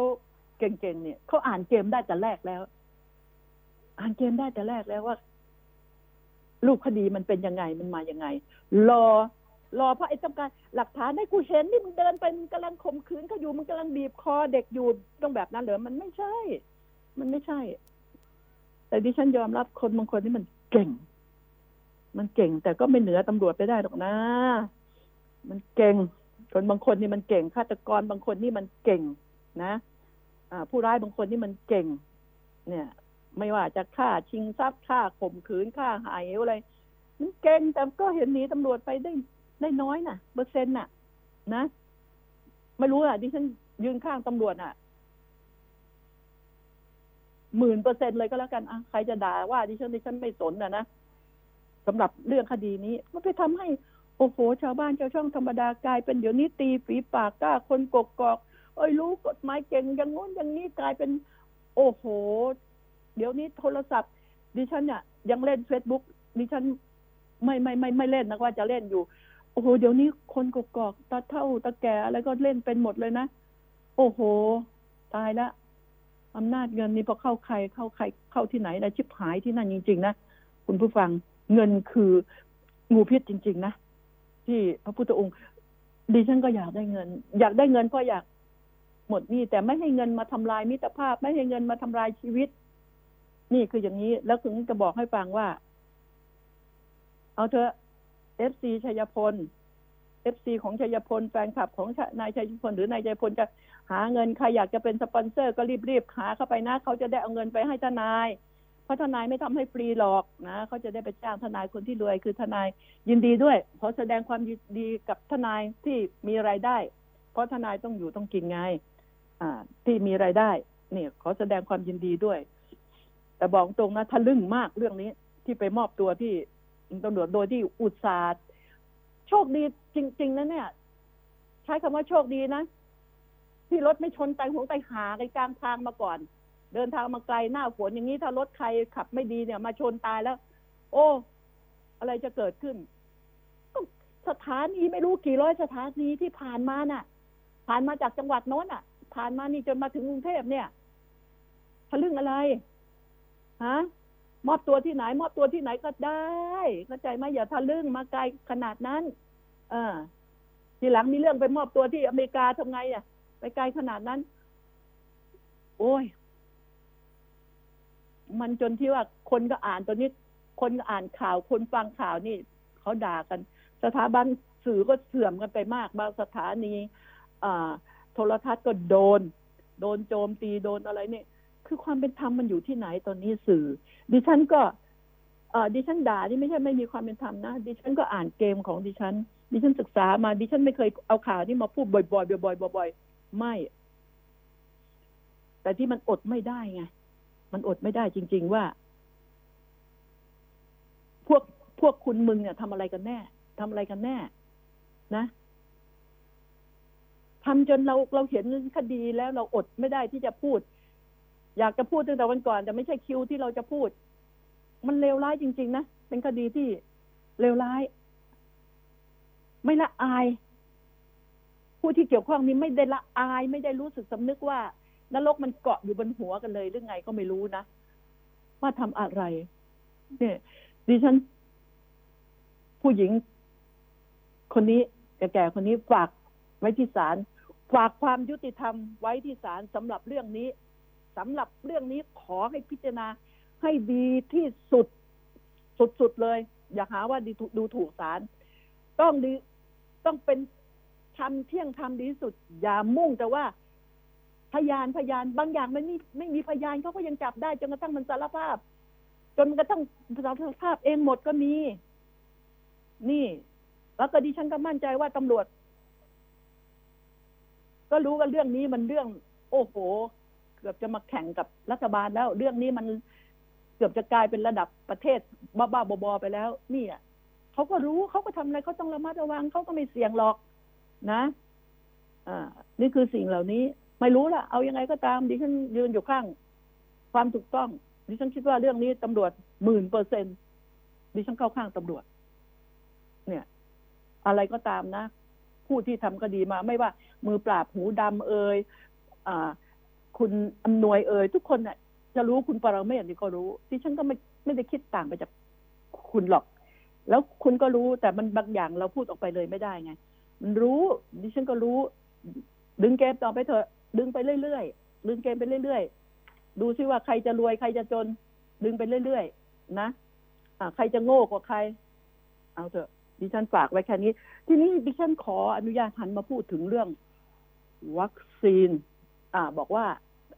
เก่งๆเนี่ยเขาอ่านเกมได้แต่แรกแล้ว อ่านเกมได้แต่แรกแล้วว่ารูปคดีมันเป็นยังไงมันมายังไง รอ รอเพราะไอ้ต้องการหลักฐานให้กูเห็นนี่มึงเดินไปมึงกำลังข่มขืนเขาอยู่มึงกำลังบีบคอเด็กอยู่ต้องแบบนั้นเหรอมันไม่ใช่ มันไม่ใช่ แต่ดิฉันยอมรับคนบางคนที่มันเก่ง มันเก่งแต่ก็ไม่เหนือตำรวจไปได้หรอกนะ มันเก่ง คนบางคนนี่มันเก่งฆาตกรบางคนนี่มันเก่งนะผู้ร้ายบางคนนี่มันเก่ง เนี่ย ไม่ว่าจะฆ่าชิงทรัพย์ฆ่าข่มขืนฆ่าหายอะไรมันเก่งแต่ก็เห็นหนีตำรวจไปได้ได้น้อยน่ะ เปอร์เซ็นต์น่ะ นะ ไม่รู้อะดิฉันยืนข้างตำรวจอะหมื่นเปอร์เซ็นเลยก็แล้วกันอะใครจะด่าว่าดิฉันดิฉันไม่สนอะนะสำหรับเรื่องคดีนี้ มันไปทำให้ โอ้โห ชาวบ้านชาวช่องธรรมดากลายเป็นเดี๋ยวนี้ตีฝีปากกล้าคนกกกอก เอ้ยรู้กฎหมายเก่งอย่างงู้นอย่างนี้กลายเป็น โอ้โห เดี๋ยวนี้โทรศัพท์ ดิฉันเนี่ยยังเล่นเฟซบุ๊กดิฉันไม่ไม่ไม่ไม่เล่นนะว่าจะเล่นอยู่ โอ้โห เดี๋ยวนี้คนกกอกตาเท่าตาแก่อะไรก็เล่นเป็นหมดเลยนะ โอ้โห ตายละอำนาจเงินนี่พอเข้าใครเข้าใครเข้าที่ไหนนะชิบหายที่นั่นจริง ๆ นะคุณผู้ฟังเงินคืองูพิษจริง ๆ นะ ที่พระพุทธองค์ดิฉันก็อยากได้เงิน อยากได้เงินเพราะอยากหมดหนี่แต่ไม่ให้เงินมาทำลายมิตรภาพ ไม่ให้เงินมาทำลายชีวิต นี่คืออย่างนี้ แล้วถึงจะบอกให้ฟังว่า เอาเถอะ FC ชัยพล FC ของชัยพลแฟนคลับของนายชัยพลหรือนายชัยพลจะหาเงินใครอยากจะเป็นสปอนเซอร์ก็รีบๆหาเข้าไปนะ เขาจะได้เอาเงินไปให้ทนาย เพราะทนายไม่ทำให้ฟรีหรอกนะเขาจะได้ไปจ้างทนายคนที่รวยคือทนายยินดีด้วยขอแสดงความยินดีกับทนายที่มีรายได้ เพราะทนายต้องอยู่ต้องกินไงอ่า ที่มีรายได้เนี่ยขอแสดงความยินดีด้วย แต่บอกตรงนะทะลึ่งมากเรื่องนี้ที่ไปมอบตัวที่ตำรวจโดยที่อุตสาห์โชคดีจริง ๆนะเนี่ย ใช้คำว่าโชคดีนะที่รถไม่ชนไตหงไตหาไกลกลางทางมาก่อน เดินทางมาไกลหน้าฝนอย่างนี้ถ้ารถใครขับไม่ดีเนี่ย มาชนตายแล้ว โอ้ อะไรจะเกิดขึ้นสถานีไม่รู้กี่ร้อยสถานีที่ผ่านมาน่ะ ผ่านมาจากจังหวัดโน้นอะ ผ่านมานี่จนมาถึงกรุงเทพเนี่ยทะลึ่งอะไรฮะมอบตัวที่ไหน มอบตัวที่ไหนก็ได้เข้าใจไหมอย่าทะลึ่งมาไกลขนาดนั้น เออทีหลังมีเรื่องไปมอบตัวที่อเมริกาทำไงอะ ไปไกลขนาดนั้น โอ้ย มันจนที่ว่าคนก็อ่านตัวนี้ คนก็อ่านข่าวคนฟังข่าวนี่เขาด่ากัน สถาบันสื่อก็เสื่อมกันไปมากบางสถานีอ่าโทรทัศน์ก็โดน โดนโจมตีโดนอะไรเนี่ยคือความเป็นธรรมมันอยู่ที่ไหนตอนนี้สื่อ ดิฉันก็ดิฉันด่านี่ไม่ใช่ไม่มีความเป็นธรรมนะดิฉันก็อ่านเกมของดิฉัน ดิฉันศึกษามาดิฉันไม่เคยเอาข่าวนี้มาพูดบ่อยๆบ่อยๆบ่อยๆไม่ แต่ที่มันอดไม่ได้ไง มันอดไม่ได้จริง ๆ ว่า พวกพวกคุณมึงเนี่ยทำอะไรกันแน่ทำอะไรกันแน่ นะทำจนเราเราเห็นคดีแล้วเราอดไม่ได้ที่จะพูด อยากจะพูดตั้งแต่วันก่อน แต่ไม่ใช่คิวที่เราจะพูด มันเลวร้ายจริง ๆ นะเป็นคดีที่เลวร้าย ไม่ละอาย ผู้ที่เกี่ยวข้องนี้ไม่ได้ละอาย ไม่ได้รู้สึกสำนึกว่า นรกมันเกาะอยู่บนหัวกันเลยหรือไงก็ไม่รู้นะว่าทำอะไร เนี่ย ดิฉัน ผู้หญิง คนนี้แก่ๆคนนี้ฝากไว้ที่ศาลฝากความยุติธรรมไว้ที่ศาลสำหรับเรื่องนี้สำหรับเรื่องนี้ขอให้พิจารณาให้ดีที่สุด สุดๆเลย อย่าหาว่าดูดูถูกศาลต้องดีต้องเป็นทำเที่ยงทำดีที่สุด อย่ามุ่งแต่ว่า พยานพยานบางอย่างมันไม่ไม่มีพยานเขาก็ยังจับได้จนกระทั่งมันสารภาพ จนกระทั่งสารภาพเองหมดก็มี นี่ แล้วก็ดิฉันก็มั่นใจว่าตำรวจ ก็รู้กันเรื่องนี้มันเรื่อง โอ้โห เกือบจะมาแข่งกับรัฐบาลแล้ว เรื่องนี้มันเกือบจะกลายเป็นระดับประเทศบ้าๆบอๆไปแล้วนี่อะเขาก็รู้เขาก็ทำอะไรเขาต้องระมัดระวังเขาก็ไม่เสี่ยงหรอก นะ อ่า นี่คือสิ่งเหล่านี้ ไม่รู้ละเอายังไงก็ตามดิฉันยืนอยู่ข้าง ความถูกต้อง ดิฉันคิดว่าเรื่องนี้ตำรวจหมื่นเปอร์เซ็นดิฉันเข้าข้างตำรวจ เนี่ย อะไรก็ตามนะ ผู้ที่ทำคดีมา ไม่ว่า มือปราบหูดำเอ่ยอ่า คุณอำนวยเอ่ยทุกคนเนี่ยจะรู้คุณปรเมศนี่ก็รู้ ดิฉันก็ไม่ไม่ได้คิดต่างไปจากคุณหรอก แล้วคุณก็รู้แต่มันบางอย่างเราพูดออกไปเลยไม่ได้ไง มันรู้ ดิฉันก็รู้ ดึงเกมต่อไปเถอะ ดึงไปเรื่อยๆ ดึงเกมไปเรื่อยๆ ดูซิว่าใครจะรวยใครจะจน ดึงไปเรื่อยๆ นะอ่าใครจะโง่กว่าใคร เอาเถอะดิฉันฝากไว้แค่นี้ ทีนี้ดิฉันขออนุญาตหันมาพูดถึงเรื่อง วัคซีน อ่า บอกว่า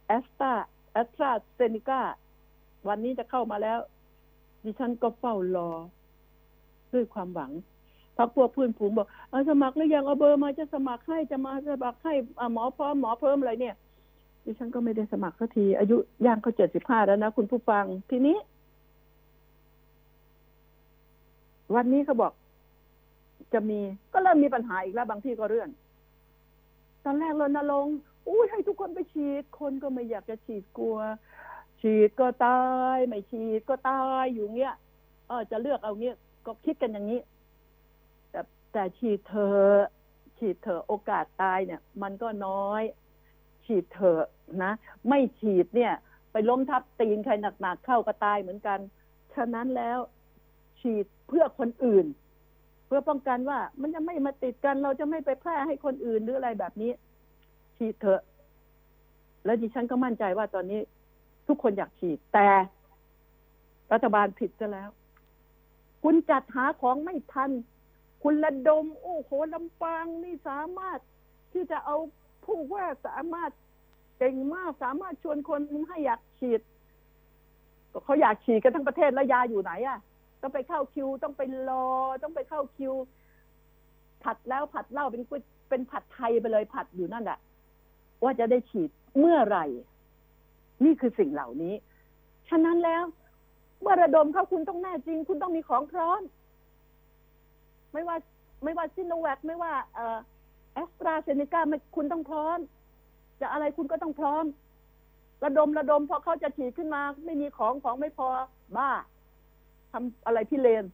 แอสตราแอสตราเซเนกาวันนี้จะเข้ามาแล้ว ดิฉันก็เฝ้ารอ ด้วยความหวัง พักพวกเพื่อนฝูงบอกเอาสมัครหรือยังเอาเบอร์มาจะสมัครให้จะมาสมัครให้อ่าหมอพร้อมหมอเพิ่มอะไรเนี่ยดิฉันก็ไม่ได้สมัครสักที อายุย่างเขาเจ็ดสิบห้าแล้วนะคุณผู้ฟังทีนี้ วันนี้เขาบอก จะมีก็เริ่มมีปัญหาอีกแล้วบางที่ก็เลื่อนตอนแรกรณรงค์อุ้ยให้ทุกคนไปฉีด คนก็ไม่อยากจะฉีดกลัว ฉีดก็ตาย ไม่ฉีดก็ตายอยู่เงี้ยเออจะเลือกเอาเงี้ยก็คิดกันอย่างนี้ แต่ฉีดเธอ ฉีดเถอโอกาสตายเนี่ย มันก็น้อย ฉีดเถอะนะ ไม่ฉีดเนี่ย ไปล้มทับตีนใครหนักๆเข้าก็ตายเหมือนกัน ฉะนั้นแล้วฉีดเพื่อคนอื่น เพื่อป้องกันว่ามันจะไม่มาติดกัน เราจะไม่ไปแพร่ให้คนอื่นหรืออะไรแบบนี้ ฉีดเถอะ แล้วดิฉันก็มั่นใจว่าตอนนี้ทุกคนอยากฉีด แต่ รัฐบาลผิดซะแล้ว คุณจัดหาของไม่ทัน คุณระดม โอ้โหลำปางนี่สามารถที่จะเอาผู้ว่าสามารถเก่งมากสามารถชวนคนให้อยากฉีดก็เขาอยากฉีดกันทั้งประเทศแล้วยาอยู่ไหนอะต้องไปเข้าคิวต้องไปรอ ต้องไปเข้าคิว ผัดแล้วผัดเล่าเป็นก๋วยเป็นผัดไทยไปเลยผัดอยู่นั่นแหละว่าจะได้ฉีดเมื่อไหร่ นี่คือสิ่งเหล่านี้ ฉะนั้นแล้ว เมื่อระดมเข้าคุณต้องแน่จริง คุณต้องมีของพร้อม ไม่ว่าไม่ว่าซิโนแวคไม่ว่าเอ่อแอสตราเซเนกาคุณต้องพร้อม จะอะไรคุณก็ต้องพร้อม ระดมระดมพอเขาจะฉีดขึ้นมา ไม่มีของของไม่พอบ้าทำอะไรพี่เลน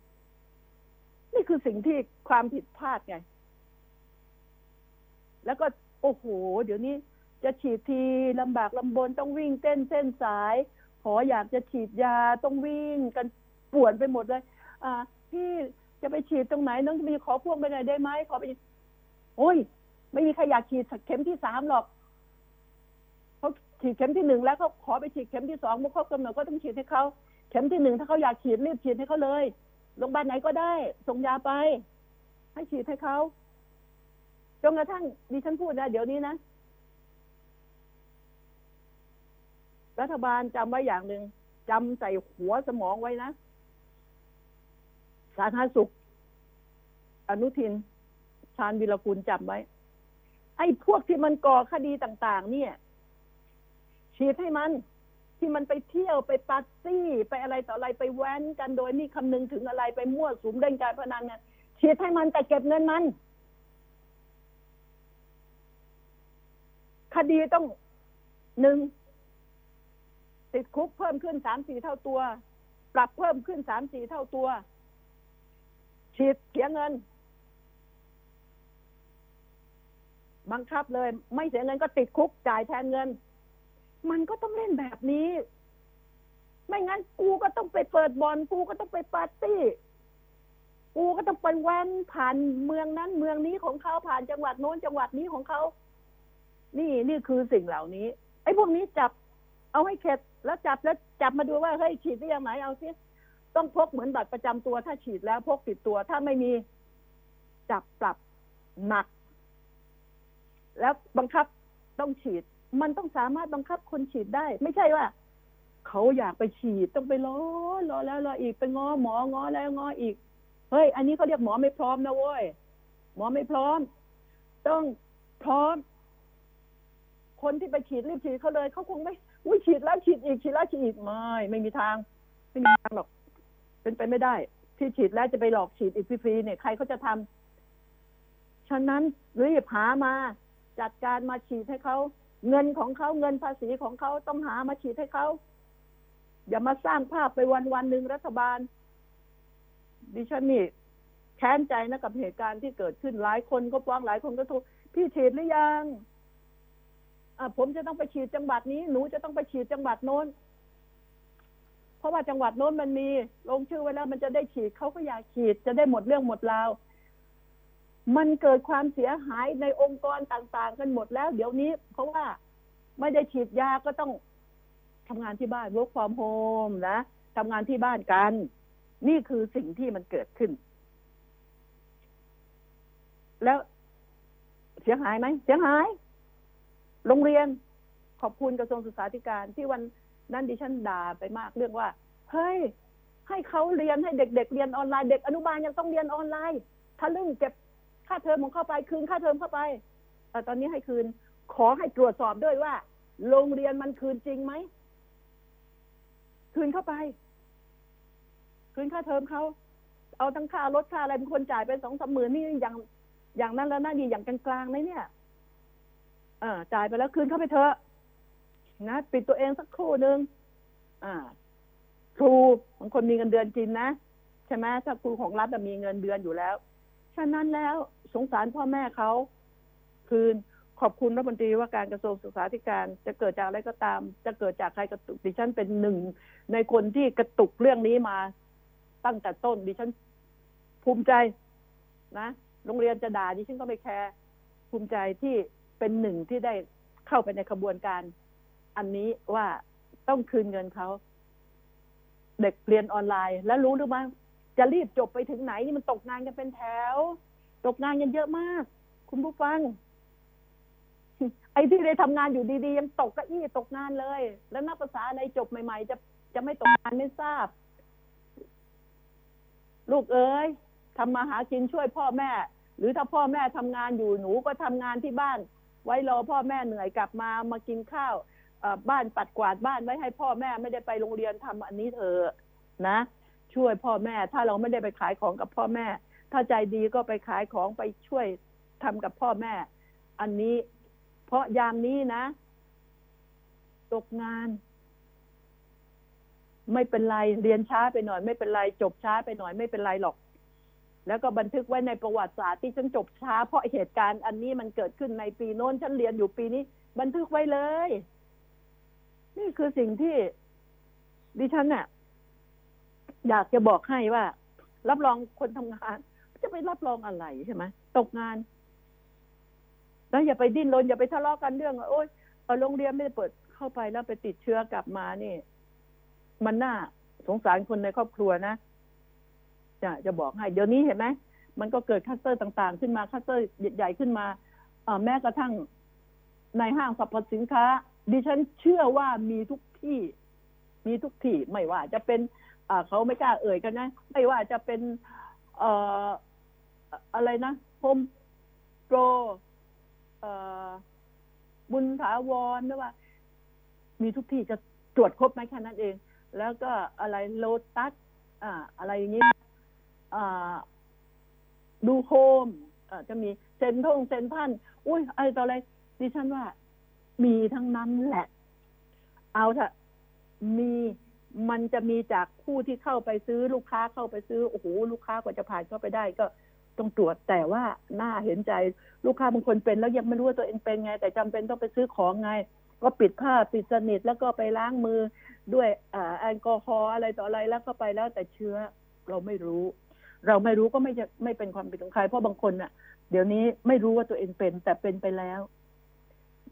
นี่คือสิ่งที่ความผิดพลาดไง แล้วก็โอ้โห เดี๋ยวนี้จะฉีดทีลำบากลำบนต้องวิ่งเต้นเส้นสาย ขออยากจะฉีดยาต้องวิ่งกันปวดไปหมดเลย อ่าพี่ จะไปฉีดตรงไหนน้องมีขอพ่วงไปหน่อยได้ไหมขอไปโอ้ย ไม่มีใครอยากฉีดเข็มที่สามหรอกเขาฉีดเข็มที่หนึ่งแล้วเขาขอไปฉีดเข็มที่สองเมื่อครบกำหนดก็ต้องฉีดให้เขาเข็มที่หนึ่งถ้าเขาอยากฉีดรีบฉีดให้เขาเลยโรงพยาบาลไหนก็ได้ ส่งยาไป ให้ฉีดให้เขาจนกระทั่งดิฉันพูดนะเดี๋ยวนี้นะรัฐบาลจำไว้อย่างหนึ่งจำใส่หัวสมองไว้นะ สาธารณสุข อนุทิน ชาญวิรกูลจำไว้ ไอ้พวกที่มันก่อคดีต่าง ๆ เนี่ย ฉีดให้มัน ที่มันไปเที่ยวไปปาร์ตี้ ไปอะไรต่ออะไรไปแว้นกันโดยนี่คำนึงถึงอะไรไปมั่วสุมเล่นการพนันเนี่ยฉีดให้มันแต่เก็บเงินมัน คดีต้องหนึ่งติดคุกเพิ่มขึ้นสามสี่เท่าตัว ปรับเพิ่มขึ้นสามสี่เท่าตัว ฉีดเสียเงิน บังคับเลย ไม่เสียเงินก็ติดคุกจ่ายแทนเงิน มันก็ต้องเล่นแบบนี้ ไม่งั้นกูก็ต้องไปเปิดบอลกูก็ต้องไปปาร์ตี้ กูก็ต้องไปแว้นผ่านเมืองนั้น เมืองนี้ของเขาผ่านจังหวัดโน้นจังหวัดนี้ของเขา นี่นี่คือสิ่งเหล่านี้ ไอ้พวกนี้จับ เอาให้เข็ดแล้วจับแล้วจับมาดูว่าเฮ้ยฉีดได้ยังไหนเอาซิ ต้องพกเหมือนบัตรประจำตัวถ้าฉีดแล้วพกติดตัวถ้าไม่มีจับปรับหนัก แล้วบังคับต้องฉีด มันต้องสามารถบังคับคนฉีดได้ ไม่ใช่ว่า เขาอยากไปฉีดต้องไปรอรอแล้วรออีกไปงอหมองอแล้วงออีกเฮ้ย อันนี้เขาเรียกหมอไม่พร้อมนะเว้ยหมอไม่พร้อม ต้องพร้อม คนที่ไปฉีดรีบฉีดเขาเลยเขาคงไม่อุ้ยฉีดแล้วฉีดอีกฉีดแล้วฉีดอีกไม่ไม่มีทาง ไม่มีทางหรอก เป็นไปไม่ได้ ที่ฉีดแล้วจะไปหลอกฉีดอีกฟรีๆเนี่ยใครเขาจะทำฉะนั้นรีบหามาจัดการมาฉีดให้เขาเงินของเขาเงินภาษีของเขาต้องหามาฉีดให้เขาอย่ามาสร้างภาพไปวันวันหนึ่งรัฐบาล ดิฉันนี่แค้นใจนะกับเหตุการณ์ที่เกิดขึ้นหลายคนก็ฟ้องหลายคนก็โทรพี่ฉีดหรือยังอะผมจะต้องไปฉีดจังหวัดนี้ หนูจะต้องไปฉีดจังหวัดโน้น ราะว่าจังหวัดโน้นมันมีลงชื่อไว้แล้วมันจะได้ฉีดเขาก็อยากฉีดจะได้หมดเรื่องหมดราวมันเกิดความเสียหายในองค์กรต่าง ๆ กันหมดแล้ว เดี๋ยวนี้ เพราะว่าไม่ได้ฉีดยาก็ต้องทำงานที่บ้าน work from home นะทำงานที่บ้านกัน นี่คือสิ่งที่มันเกิดขึ้น แล้วเสียหายไหมเสียหาย โรงเรียนขอบคุณกระทรวงศึกษาธิการที่วัน นั้นดิฉันด่าไปมากเรื่องว่า เฮ้ย ให้เขาเรียนให้เด็ก ๆ เรียนออนไลน์เด็กอนุบาลยังต้องเรียนออนไลน์ทะลึ่งเก็บค่าเทอมของเข้าไปคืนค่าเทอมเข้าไปแต่ตอนนี้ให้คืน ขอให้ตรวจสอบด้วยว่า โรงเรียนมันคืนจริงไหมคืนเข้าไป คืนค่าเทอมเขาเอาทั้งค่ารถค่าอะไรเป็นคนจ่ายไปสองสามหมื่นนี่อย่างอย่างนั้นแล้วน่าดีอย่างกลางๆไหมเนี่ย เออจ่ายไปแล้วคืนเข้าไปเถอะ นะปิดตัวเองสักครู่หนึ่งอ่า ครูบางคนมีเงินเดือนจริงนะใช่ไหมถ้าครูของรัฐมีเงินเดือนอยู่แล้วฉะนั้นแล้วสงสารพ่อแม่เขาคืนขอบคุณรัฐมนตรีว่าการกระทรวงศึกษาธิการจะเกิดจากอะไรก็ตาม จะเกิดจากใครกระตุกดิฉันเป็นหนึ่งในคนที่กระตุกเรื่องนี้มาตั้งแต่ต้นดิฉันภูมิใจนะโรงเรียนจะด่าดิฉันก็ไม่แคร์ภูมิใจที่เป็นหนึ่งที่ได้เข้าไปในขบวนการ อันนี้ว่าต้องคืนเงินเขาเด็กเรียนออนไลน์ แล้วรู้หรือมั้งจะรีบจบไปถึงไหนนี่มันตกงานกันเป็นแถว ตกงานกันเยอะมาก คุณผู้ฟัง ไอ้ที่ได้ทำงานอยู่ดีๆ ยังตกก้าอี้ตกงานเลย แล้วนักภาษาอะไรจบใหม่ ๆ จะจะไม่ตกงานไม่ทราบ ลูกเอ๋ยทำมาหากินช่วยพ่อแม่ หรือถ้าพ่อแม่ทำงานอยู่หนูก็ทำงานที่บ้าน ไว้รอพ่อแม่เหนื่อยกลับมามากินข้าว บ้านปัดกวาดบ้านไว้ให้พ่อแม่ไม่ได้ไปโรงเรียนทำอันนี้เถอะนะ ช่วยพ่อแม่ถ้าเราไม่ได้ไปขายของกับพ่อแม่ ถ้าใจดีก็ไปขายของไปช่วยทำกับพ่อแม่ อันนี้ เพราะยามนี้นะ ตกงาน ไม่เป็นไรเรียนช้าไปหน่อย ไม่เป็นไรจบช้าไปหน่อยไม่เป็นไรหรอกแล้วก็บันทึกไว้ในประวัติศาสตร์ที่ฉันจบช้าเพราะเหตุการณ์อันนี้มันเกิดขึ้นในปีโน้นฉันเรียนอยู่ปีนี้ บันทึกไว้เลย นี่คือสิ่งที่ดิฉันเนี่ยอยากจะบอกให้ว่า รับรองคนทำงาน จะไปรับรองอะไรใช่ไหมตกงาน แล้วอย่าไปดิ้นรนอย่าไปทะเลาะกันเรื่องโอ๊ยโรงเรียนไม่ได้เปิดเข้าไปแล้วไปติดเชื้อกลับมานี่ มันน่าสงสารคนในครอบครัวนะจะจะบอกให้ เดี๋ยวนี้เห็นไหมมันก็เกิดคลัสเตอร์ต่าง ๆ ขึ้นมาคลัสเตอร์ใหญ่ๆขึ้นมาอแม้กระทั่งในห้างสรรพสินค้า ดิฉันเชื่อว่ามีทุกที่ มีทุกที่ไม่ว่าจะเป็นอ่าเขาไม่กล้าเอ่ยกันนะ ไม่ว่าจะเป็นเอ่ออะไรนะโฮมโปรเอ่อบุญถาวรไม่ว่า มีทุกที่จะตรวจครบไหมแค่นั้นเอง แล้วก็อะไรโลตัสอ่า อะไรอย่างนี้อ่าดูโฮมอ่าจะมีเซ็นทงเซ็นท่าน อุ้ยอะไรต่ออะไรดิฉันว่า มีทั้งนั้นแหละ เอาเถอะมีมันจะมีจากผู้ที่เข้าไปซื้อลูกค้าเข้าไปซื้อโอ้โหลูกค้ากว่าจะผ่านเข้าไปได้ก็ต้องตรวจแต่ว่าน่าเห็นใจลูกค้าบางคนเป็นแล้วยังไม่รู้ว่าตัวเองเป็นไง แต่จำเป็นต้องไปซื้อของไง ก็ปิดผ้าปิดสนิทแล้วก็ไปล้างมือด้วยแอลกอฮอล์อะไรต่ออะไรแล้วก็ไปแล้วแต่เชื้อเราไม่รู้ เราไม่รู้ก็ไม่จะไม่เป็นความผิดของใครเพราะบางคนน่ะ เดี๋ยวนี้ไม่รู้ว่าตัวเองเป็นแต่เป็นไปแล้ว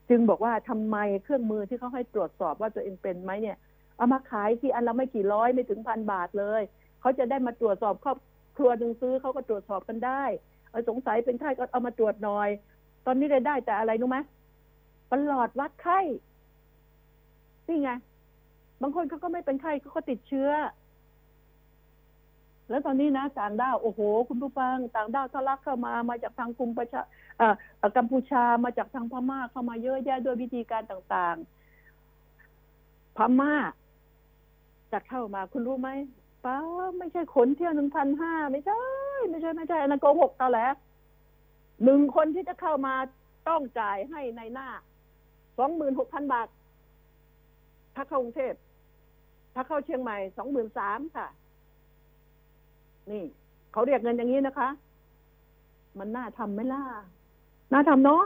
จึงบอกว่าทำไมเครื่องมือที่เขาให้ตรวจสอบว่าตัวเองเป็นไหมเนี่ย เอามาขายที่อันละไม่กี่ร้อยไม่ถึงพันบาทเลยเขาจะได้มาตรวจสอบครอบครัวหนึ่งซื้อเขาก็ตรวจสอบกันได้เอาสงสัยเป็นไข้ก็เอามาตรวจหน่อย ตอนนี้ได้ได้แต่อะไรรู้ไหมประหลอดวัดไข้นี่ไงบางคนเขาก็ไม่เป็นไข้เขาก็ติดเชื้อ แล้วตอนนี้นะต่างด้าวโอ้โห คุณผู้ฟังต่างด้าวทะลักเข้ามามาจากทางกุมประชาอ่อเอ่อกัมพูชามาจากทางพม่าเข้ามาเยอะแยะด้วยวิธีการต่างๆ พม่าจะเข้ามาคุณรู้ไหมปล่าไม่ใช่ขนเที่ยวหนึ่งพันห้าไม่ใช่ ไม่ใช่ไม่ใช่อันนั้นโกหกตาแหล้วหนึ่งคนที่จะเข้ามาต้องจ่ายให้ในหน้าสองหมื่นหกพันบาท ถ้าเข้ากรุงเทพถ้าเข้าเชียงใหม่สองหมื่นสามค่ะ นี่เขาเรียกเงินอย่างนี้นะคะ มันน่าทำไหมล่ะ น่าทำเนาะ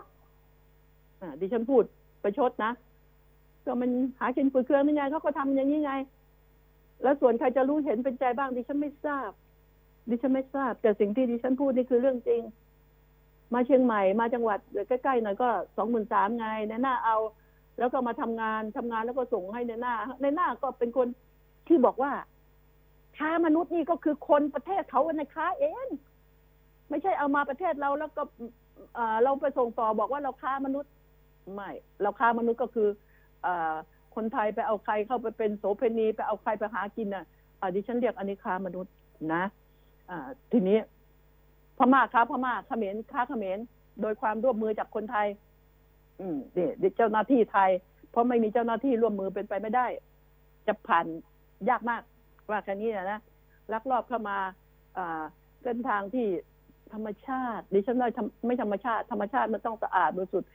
อ่าดิฉันพูดประชดนะก็มันหากินปุ๋ยเครื่องนี่ไงเขาก็ทำอย่างนี้ไง แล้วส่วนใครจะรู้เห็นเป็นใจบ้าง ดิฉันไม่ทราบ ดิฉันไม่ทราบ แต่สิ่งที่ดิฉันพูดนี่คือเรื่องจริง มาเชียงใหม่มาจังหวัดใกล้ๆหน่อยก็สองหมื่นสามไงในหน้าเอา แล้วก็มาทำงานทำงานแล้วก็ส่งให้ในหน้า ในหน้าก็เป็นคนที่บอกว่า ค้ามนุษย์นี่ก็คือคนประเทศเขาในค้าเอง ไม่ใช่เอามาประเทศเราแล้วก็เราไปส่งต่อบอกว่าเราค้ามนุษย์ไม่เราค้ามนุษย์ก็คืออคนไทยไปเอาใครเข้าไปเป็นโสเภณีไปเอาใครไปหากินอะอ่าดิฉันเรียกอันนี้ค้ามนุษย์นะอทีนี้พม่าค้าพม่าเขมรค้าเขมรโดยความร่วมมือจากคนไทย อืมเด็เจ้าหน้าที่ไทย เพราะไม่มีเจ้าหน้าที่ร่วมมือเป็นไปไม่ได้ จะผ่านยากมาก ว่าแค่นี้นะลักลอบเข้ามาเส้นทางที่ธรรมชาติ ดิฉันว่าไม่ธรรมชาติ ธรรมชาติมันต้องสะอาดบริสุทธิ์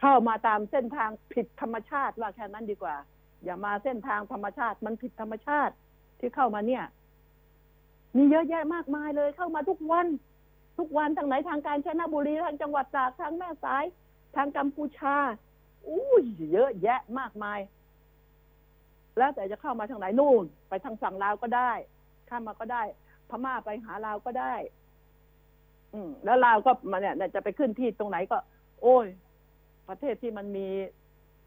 เข้ามาตามเส้นทางผิดธรรมชาติว่าแค่นั้นดีกว่า อย่ามาเส้นทางธรรมชาติมันผิดธรรมชาติที่เข้ามาเนี่ย มีเยอะแยะมากมายเลยเข้ามาทุกวัน ทุกวันทางไหนทางการชนะบุรีทางจังหวัดตากทางแม่สาย ทางกัมพูชาอุ้ยเยอะแยะมากมาย แล้วแต่จะเข้ามาทางไหนนู่น ไปทางฝั่งลาวก็ได้ ข้ามมาก็ได้ พม่าไปหาลาวก็ได้ อืม แล้วลาวก็มาเนี่ยจะไปขึ้นที่ตรงไหนก็ โอ้ย ประเทศที่มันมี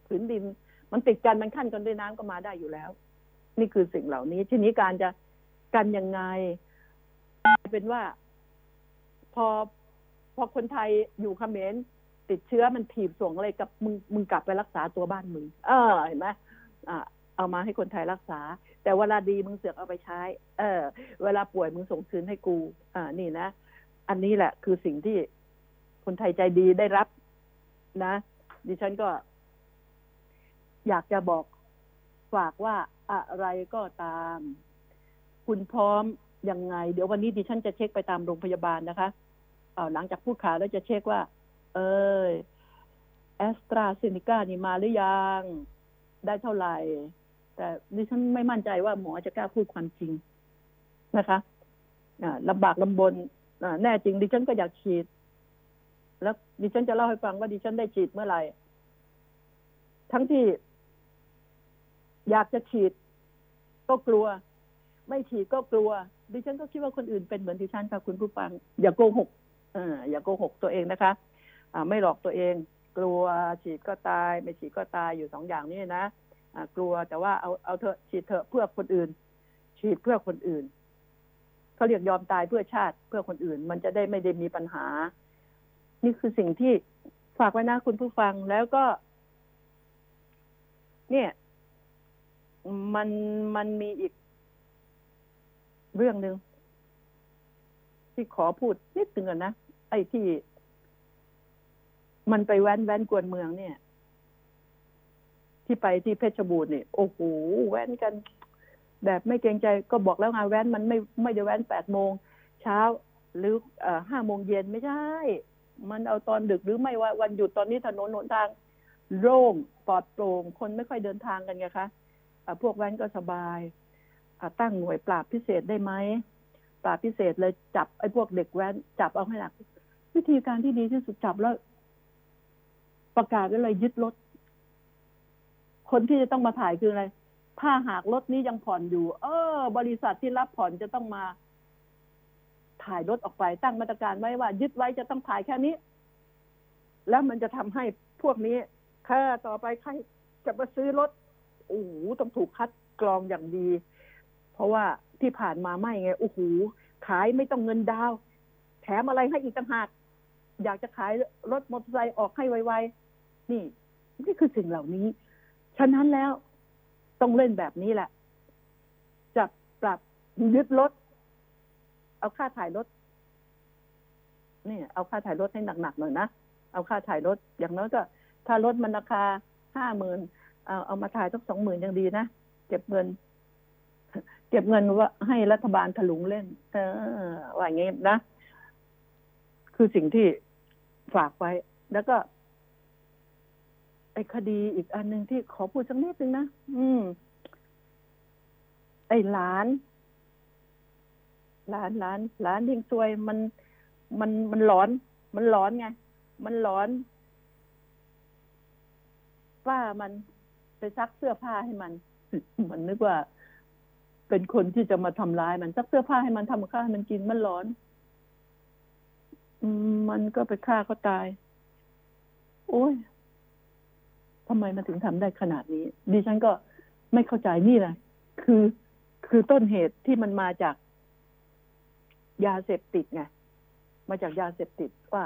ผืนดิน มันติดกันมันขั้นกันด้วยน้ำก็มาได้อยู่แล้ว นี่คือสิ่งเหล่านี้ ทีนี้การจะกันยังไงเป็นว่า พอพอคนไทยอยู่เขมรติดเชื้อมันถีบส่งอะไรกับมึงมึงกลับไปรักษาตัวบ้านมึง เออเห็นไหมอ่า เอามาให้คนไทยรักษา แต่เวลาดีมึงเสือกเอาไปใช้ เออ เวลาป่วยมึงส่งคืนให้กู อ่า นี่นะ อันนี้แหละ คือสิ่งที่คนไทยใจดีได้รับ นะ ดิฉันก็ อยากจะบอกฝากว่าอะไรก็ตาม คุณพร้อมยังไง เดี๋ยววันนี้ดิฉันจะเช็คไปตามโรงพยาบาลนะคะเอาหลังจากพูดข่าวแล้วจะเช็คว่า เออแอสตราเซเนกานี่มาหรือยัง ได้เท่าไหร่ แต่ดิฉันไม่มั่นใจว่าหมอจะกล้าพูดความจริงนะคะลำบากลำบนแน่จริง ดิฉันก็อยากฉีด แล้วดิฉันจะเล่าให้ฟังว่าดิฉันได้ฉีดเมื่อไหร่ ทั้งที่ อยากจะฉีด ก็กลัว ไม่ฉีดก็กลัว ดิฉันก็คิดว่าคนอื่นเป็นเหมือนดิฉันค่ะคุณผู้ฟัง อย่าโกหกอย่าโกหกตัวเองนะคะอ่าไม่หลอกตัวเอง กลัวฉีดก็ตาย ไม่ฉีดก็ตายอยู่สองอย่างนี้นะ กลัวแต่ว่าเอาเอาเถอะฉีดเถอะเพื่อคนอื่น ฉีดเพื่อคนอื่นเขาเรียกยอมตายเพื่อชาติเพื่อคนอื่น มันจะได้ไม่ได้มีปัญหา นี่คือสิ่งที่ฝากไว้นะคุณผู้ฟังแล้วก็ เนี่ย มันมันมีอีกเรื่องหนึ่งที่ขอพูดนิดนึงก่อนนะไอ้ที่ มันไปแว้นแว้นกวนเมืองเนี่ย ที่ไปที่เพชรบูรณ์นี่โอ้โหแว้นกัน แบบไม่เกรงใจก็บอกแล้วไงแว้นมันไม่ไม่ได้แว้นแปดโมงเช้าหรือห้าโมงเย็นไม่ใช่ มันเอาตอนดึกหรือไม่ว่าวันหยุดตอนนี้ถนนหนทาง โล่งปลอดโปร่งคนไม่ค่อยเดินทางกันไงคะะพวกแว้นก็สบายตั้งหน่วยปราบพิเศษได้ไหมปราบพิเศษเลยจับไอ้พวกเด็กแว้นจับเอาให้หนัก วิธีการที่ดีที่สุดจับแล้ว ประกาศไว้เลยยึดรถ คนที่จะต้องมาถ่ายคืออะไร ถ้าหากรถนี้ยังผ่อนอยู่ เออ บริษัทที่รับผ่อนจะต้องมา ถ่ายรถออกไปตั้งมาตรการไว้ว่า ยึดไว้จะต้องถ่ายแค่นี้ แล้วมันจะทำให้พวกนี้ค่าต่อไปใครจะมาซื้อรถโอ้โหต้องถูกคัดกรองอย่างดี เพราะว่าที่ผ่านมาไม่ไงโอ้โหขายไม่ต้องเงินดาว แถมอะไรให้อีกต่างหาก อยากจะขายรถมอเตอร์ไซค์ออกให้ไวๆนี่นี่คือสิ่งเหล่านี้ ฉะนั้นแล้วต้องเล่นแบบนี้แหละ จับปรับยึดรถ เอาค่าถ่ายรถนี่ เอาค่าถ่ายรถให้หนักๆหน่อยนะ เอาค่าถ่ายรถ อย่างน้อยก็ถ้ารถมันราคาห้าหมื่นเอาเอามาถ่ายสักสองหมื่นยังดีนะ เก็บเงิน เก็บเงินว่าให้รัฐบาลถลุงเล่น เออว่าอย่างงี้นะ คือสิ่งที่ฝากไว้ แล้วก็ อ้คดีอีกอันหนึ่งที่ขอพูดสักนิดนึงนะอืม ไอ้หลาน หลานหลานหลานยิงซวย มัน มันมันหลอน มันหลอนไง มันหลอนป้ามันไปซักเสื้อผ้าให้มัน มันนึกว่า เป็นคนที่จะมาทำร้ายมันซักเสื้อผ้าให้มันทำข้าวให้มันกินมันร้อน มันก็ไปฆ่าเขาตาย โอ้ย ทำไมมันถึงทำได้ขนาดนี้ ดิฉันก็ไม่เข้าใจนี่แหละคือคือต้นเหตุที่มันมาจาก ยาเสพติดไงมาจากยาเสพติดว่า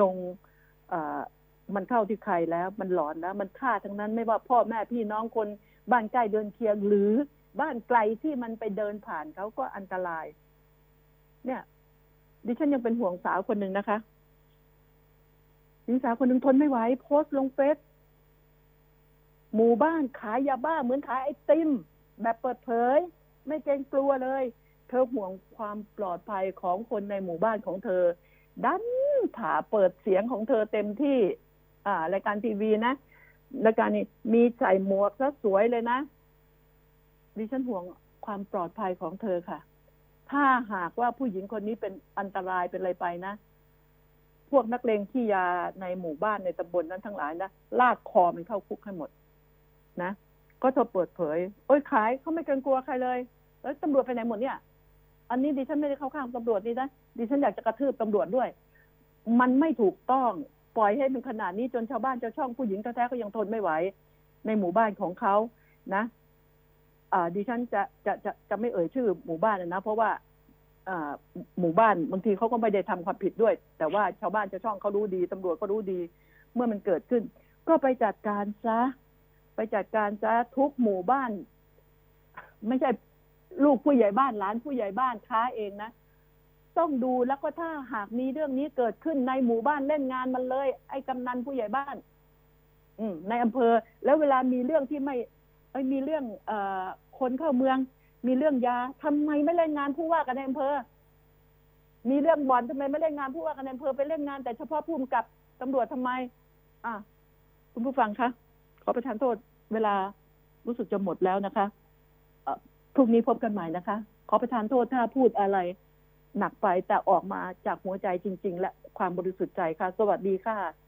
ลงมันเข้าที่ใครแล้ว มันหลอนแล้ว มันฆ่าทั้งนั้นไม่ว่าพ่อแม่พี่น้องคนบ้านใกล้เดินเคียงหรือบ้านไกลที่มันไปเดินผ่านเขาก็อันตราย เนี่ย ดิฉันยังเป็นห่วงสาวคนหนึ่งนะคะ หญิงสาวคนหนึ่งทนไม่ไหวโพสต์ลงเฟซหมู่บ้านขายยาบ้าเหมือนขายไอติม แบบเปิดเผย ไม่เกรงกลัวเลย เธอห่วงความปลอดภัยของคนในหมู่บ้านของเธอ ดันผ่าเปิดเสียงของเธอเต็มที่ อ่ารายการทีวีนะรายการนี้มีใส่หมวกซะสวยเลยนะดิฉันห่วงความปลอดภัยของเธอค่ะ ถ้าหากว่าผู้หญิงคนนี้เป็นอันตรายเป็นอะไรไปนะ พวกนักเลงขี้ยาในหมู่บ้านในตำบลนนั้นทั้งหลายนะลากคอมันเข้าคุกให้หมด นะ ก็เธอเปิดเผย โอ้ยขายเขาไม่เกรงกลัวใครเลย แล้วตำรวจไปไหนหมดเนี่ย อันนี้ดิฉันไม่ได้เข้าข้างตำรวจนี่นะดิฉันอยากจะกระทืบตำรวจด้วย มันไม่ถูกต้องปล่อยให้เป็นขนาดนี้จนชาวบ้านชาวช่องผู้หญิงแท้ๆก็ยังทนไม่ไหว ในหมู่บ้านของเขานะอ่าดิฉันจะจะจะจะไม่เอ่ยชื่อหมู่บ้านนะเพราะว่า หมู่บ้านบางทีเขาก็ไม่ได้ทำความผิดด้วย แต่ว่าชาวบ้านชาวช่องเขารู้ดีตำรวจก็รู้ดี เมื่อมันเกิดขึ้น ก็ไปจัดการซะ ไปจัดการซะทุกหมู่บ้าน ไม่ใช่ลูกผู้ใหญ่บ้านหลานผู้ใหญ่บ้านค้าเองนะต้องดูแล้วก็ถ้าหากมีเรื่องนี้เกิดขึ้นในหมู่บ้านเล่นงานมันเลย ไอ้กำนันผู้ใหญ่บ้าน อืในอำเภอ แล้วเวลามีเรื่องที่ไม่เอ้มีเรื่องเอคนเข้าเมือง มีเรื่องยาทำไมไม่เล่นงานผู้ว่ากันในอำเภอ มีเรื่องบ่อนทำไมไม่เล่นงานผู้ว่ากันในอำเภอไปเล่นงานแต่เฉพาะผู้กำกับตำรวจทำไม อะคุณผู้ฟังคะขอประทานโทษเวลารู้สึกจะหมดแล้วนะคะพรุ่งนี้พบกันใหม่นะคะ ขอประทานโทษถ้าพูดอะไร หนักไปแต่ออกมาจากหัวใจจริง ๆ และความบริสุทธิ์ใจค่ะ สวัสดีค่ะ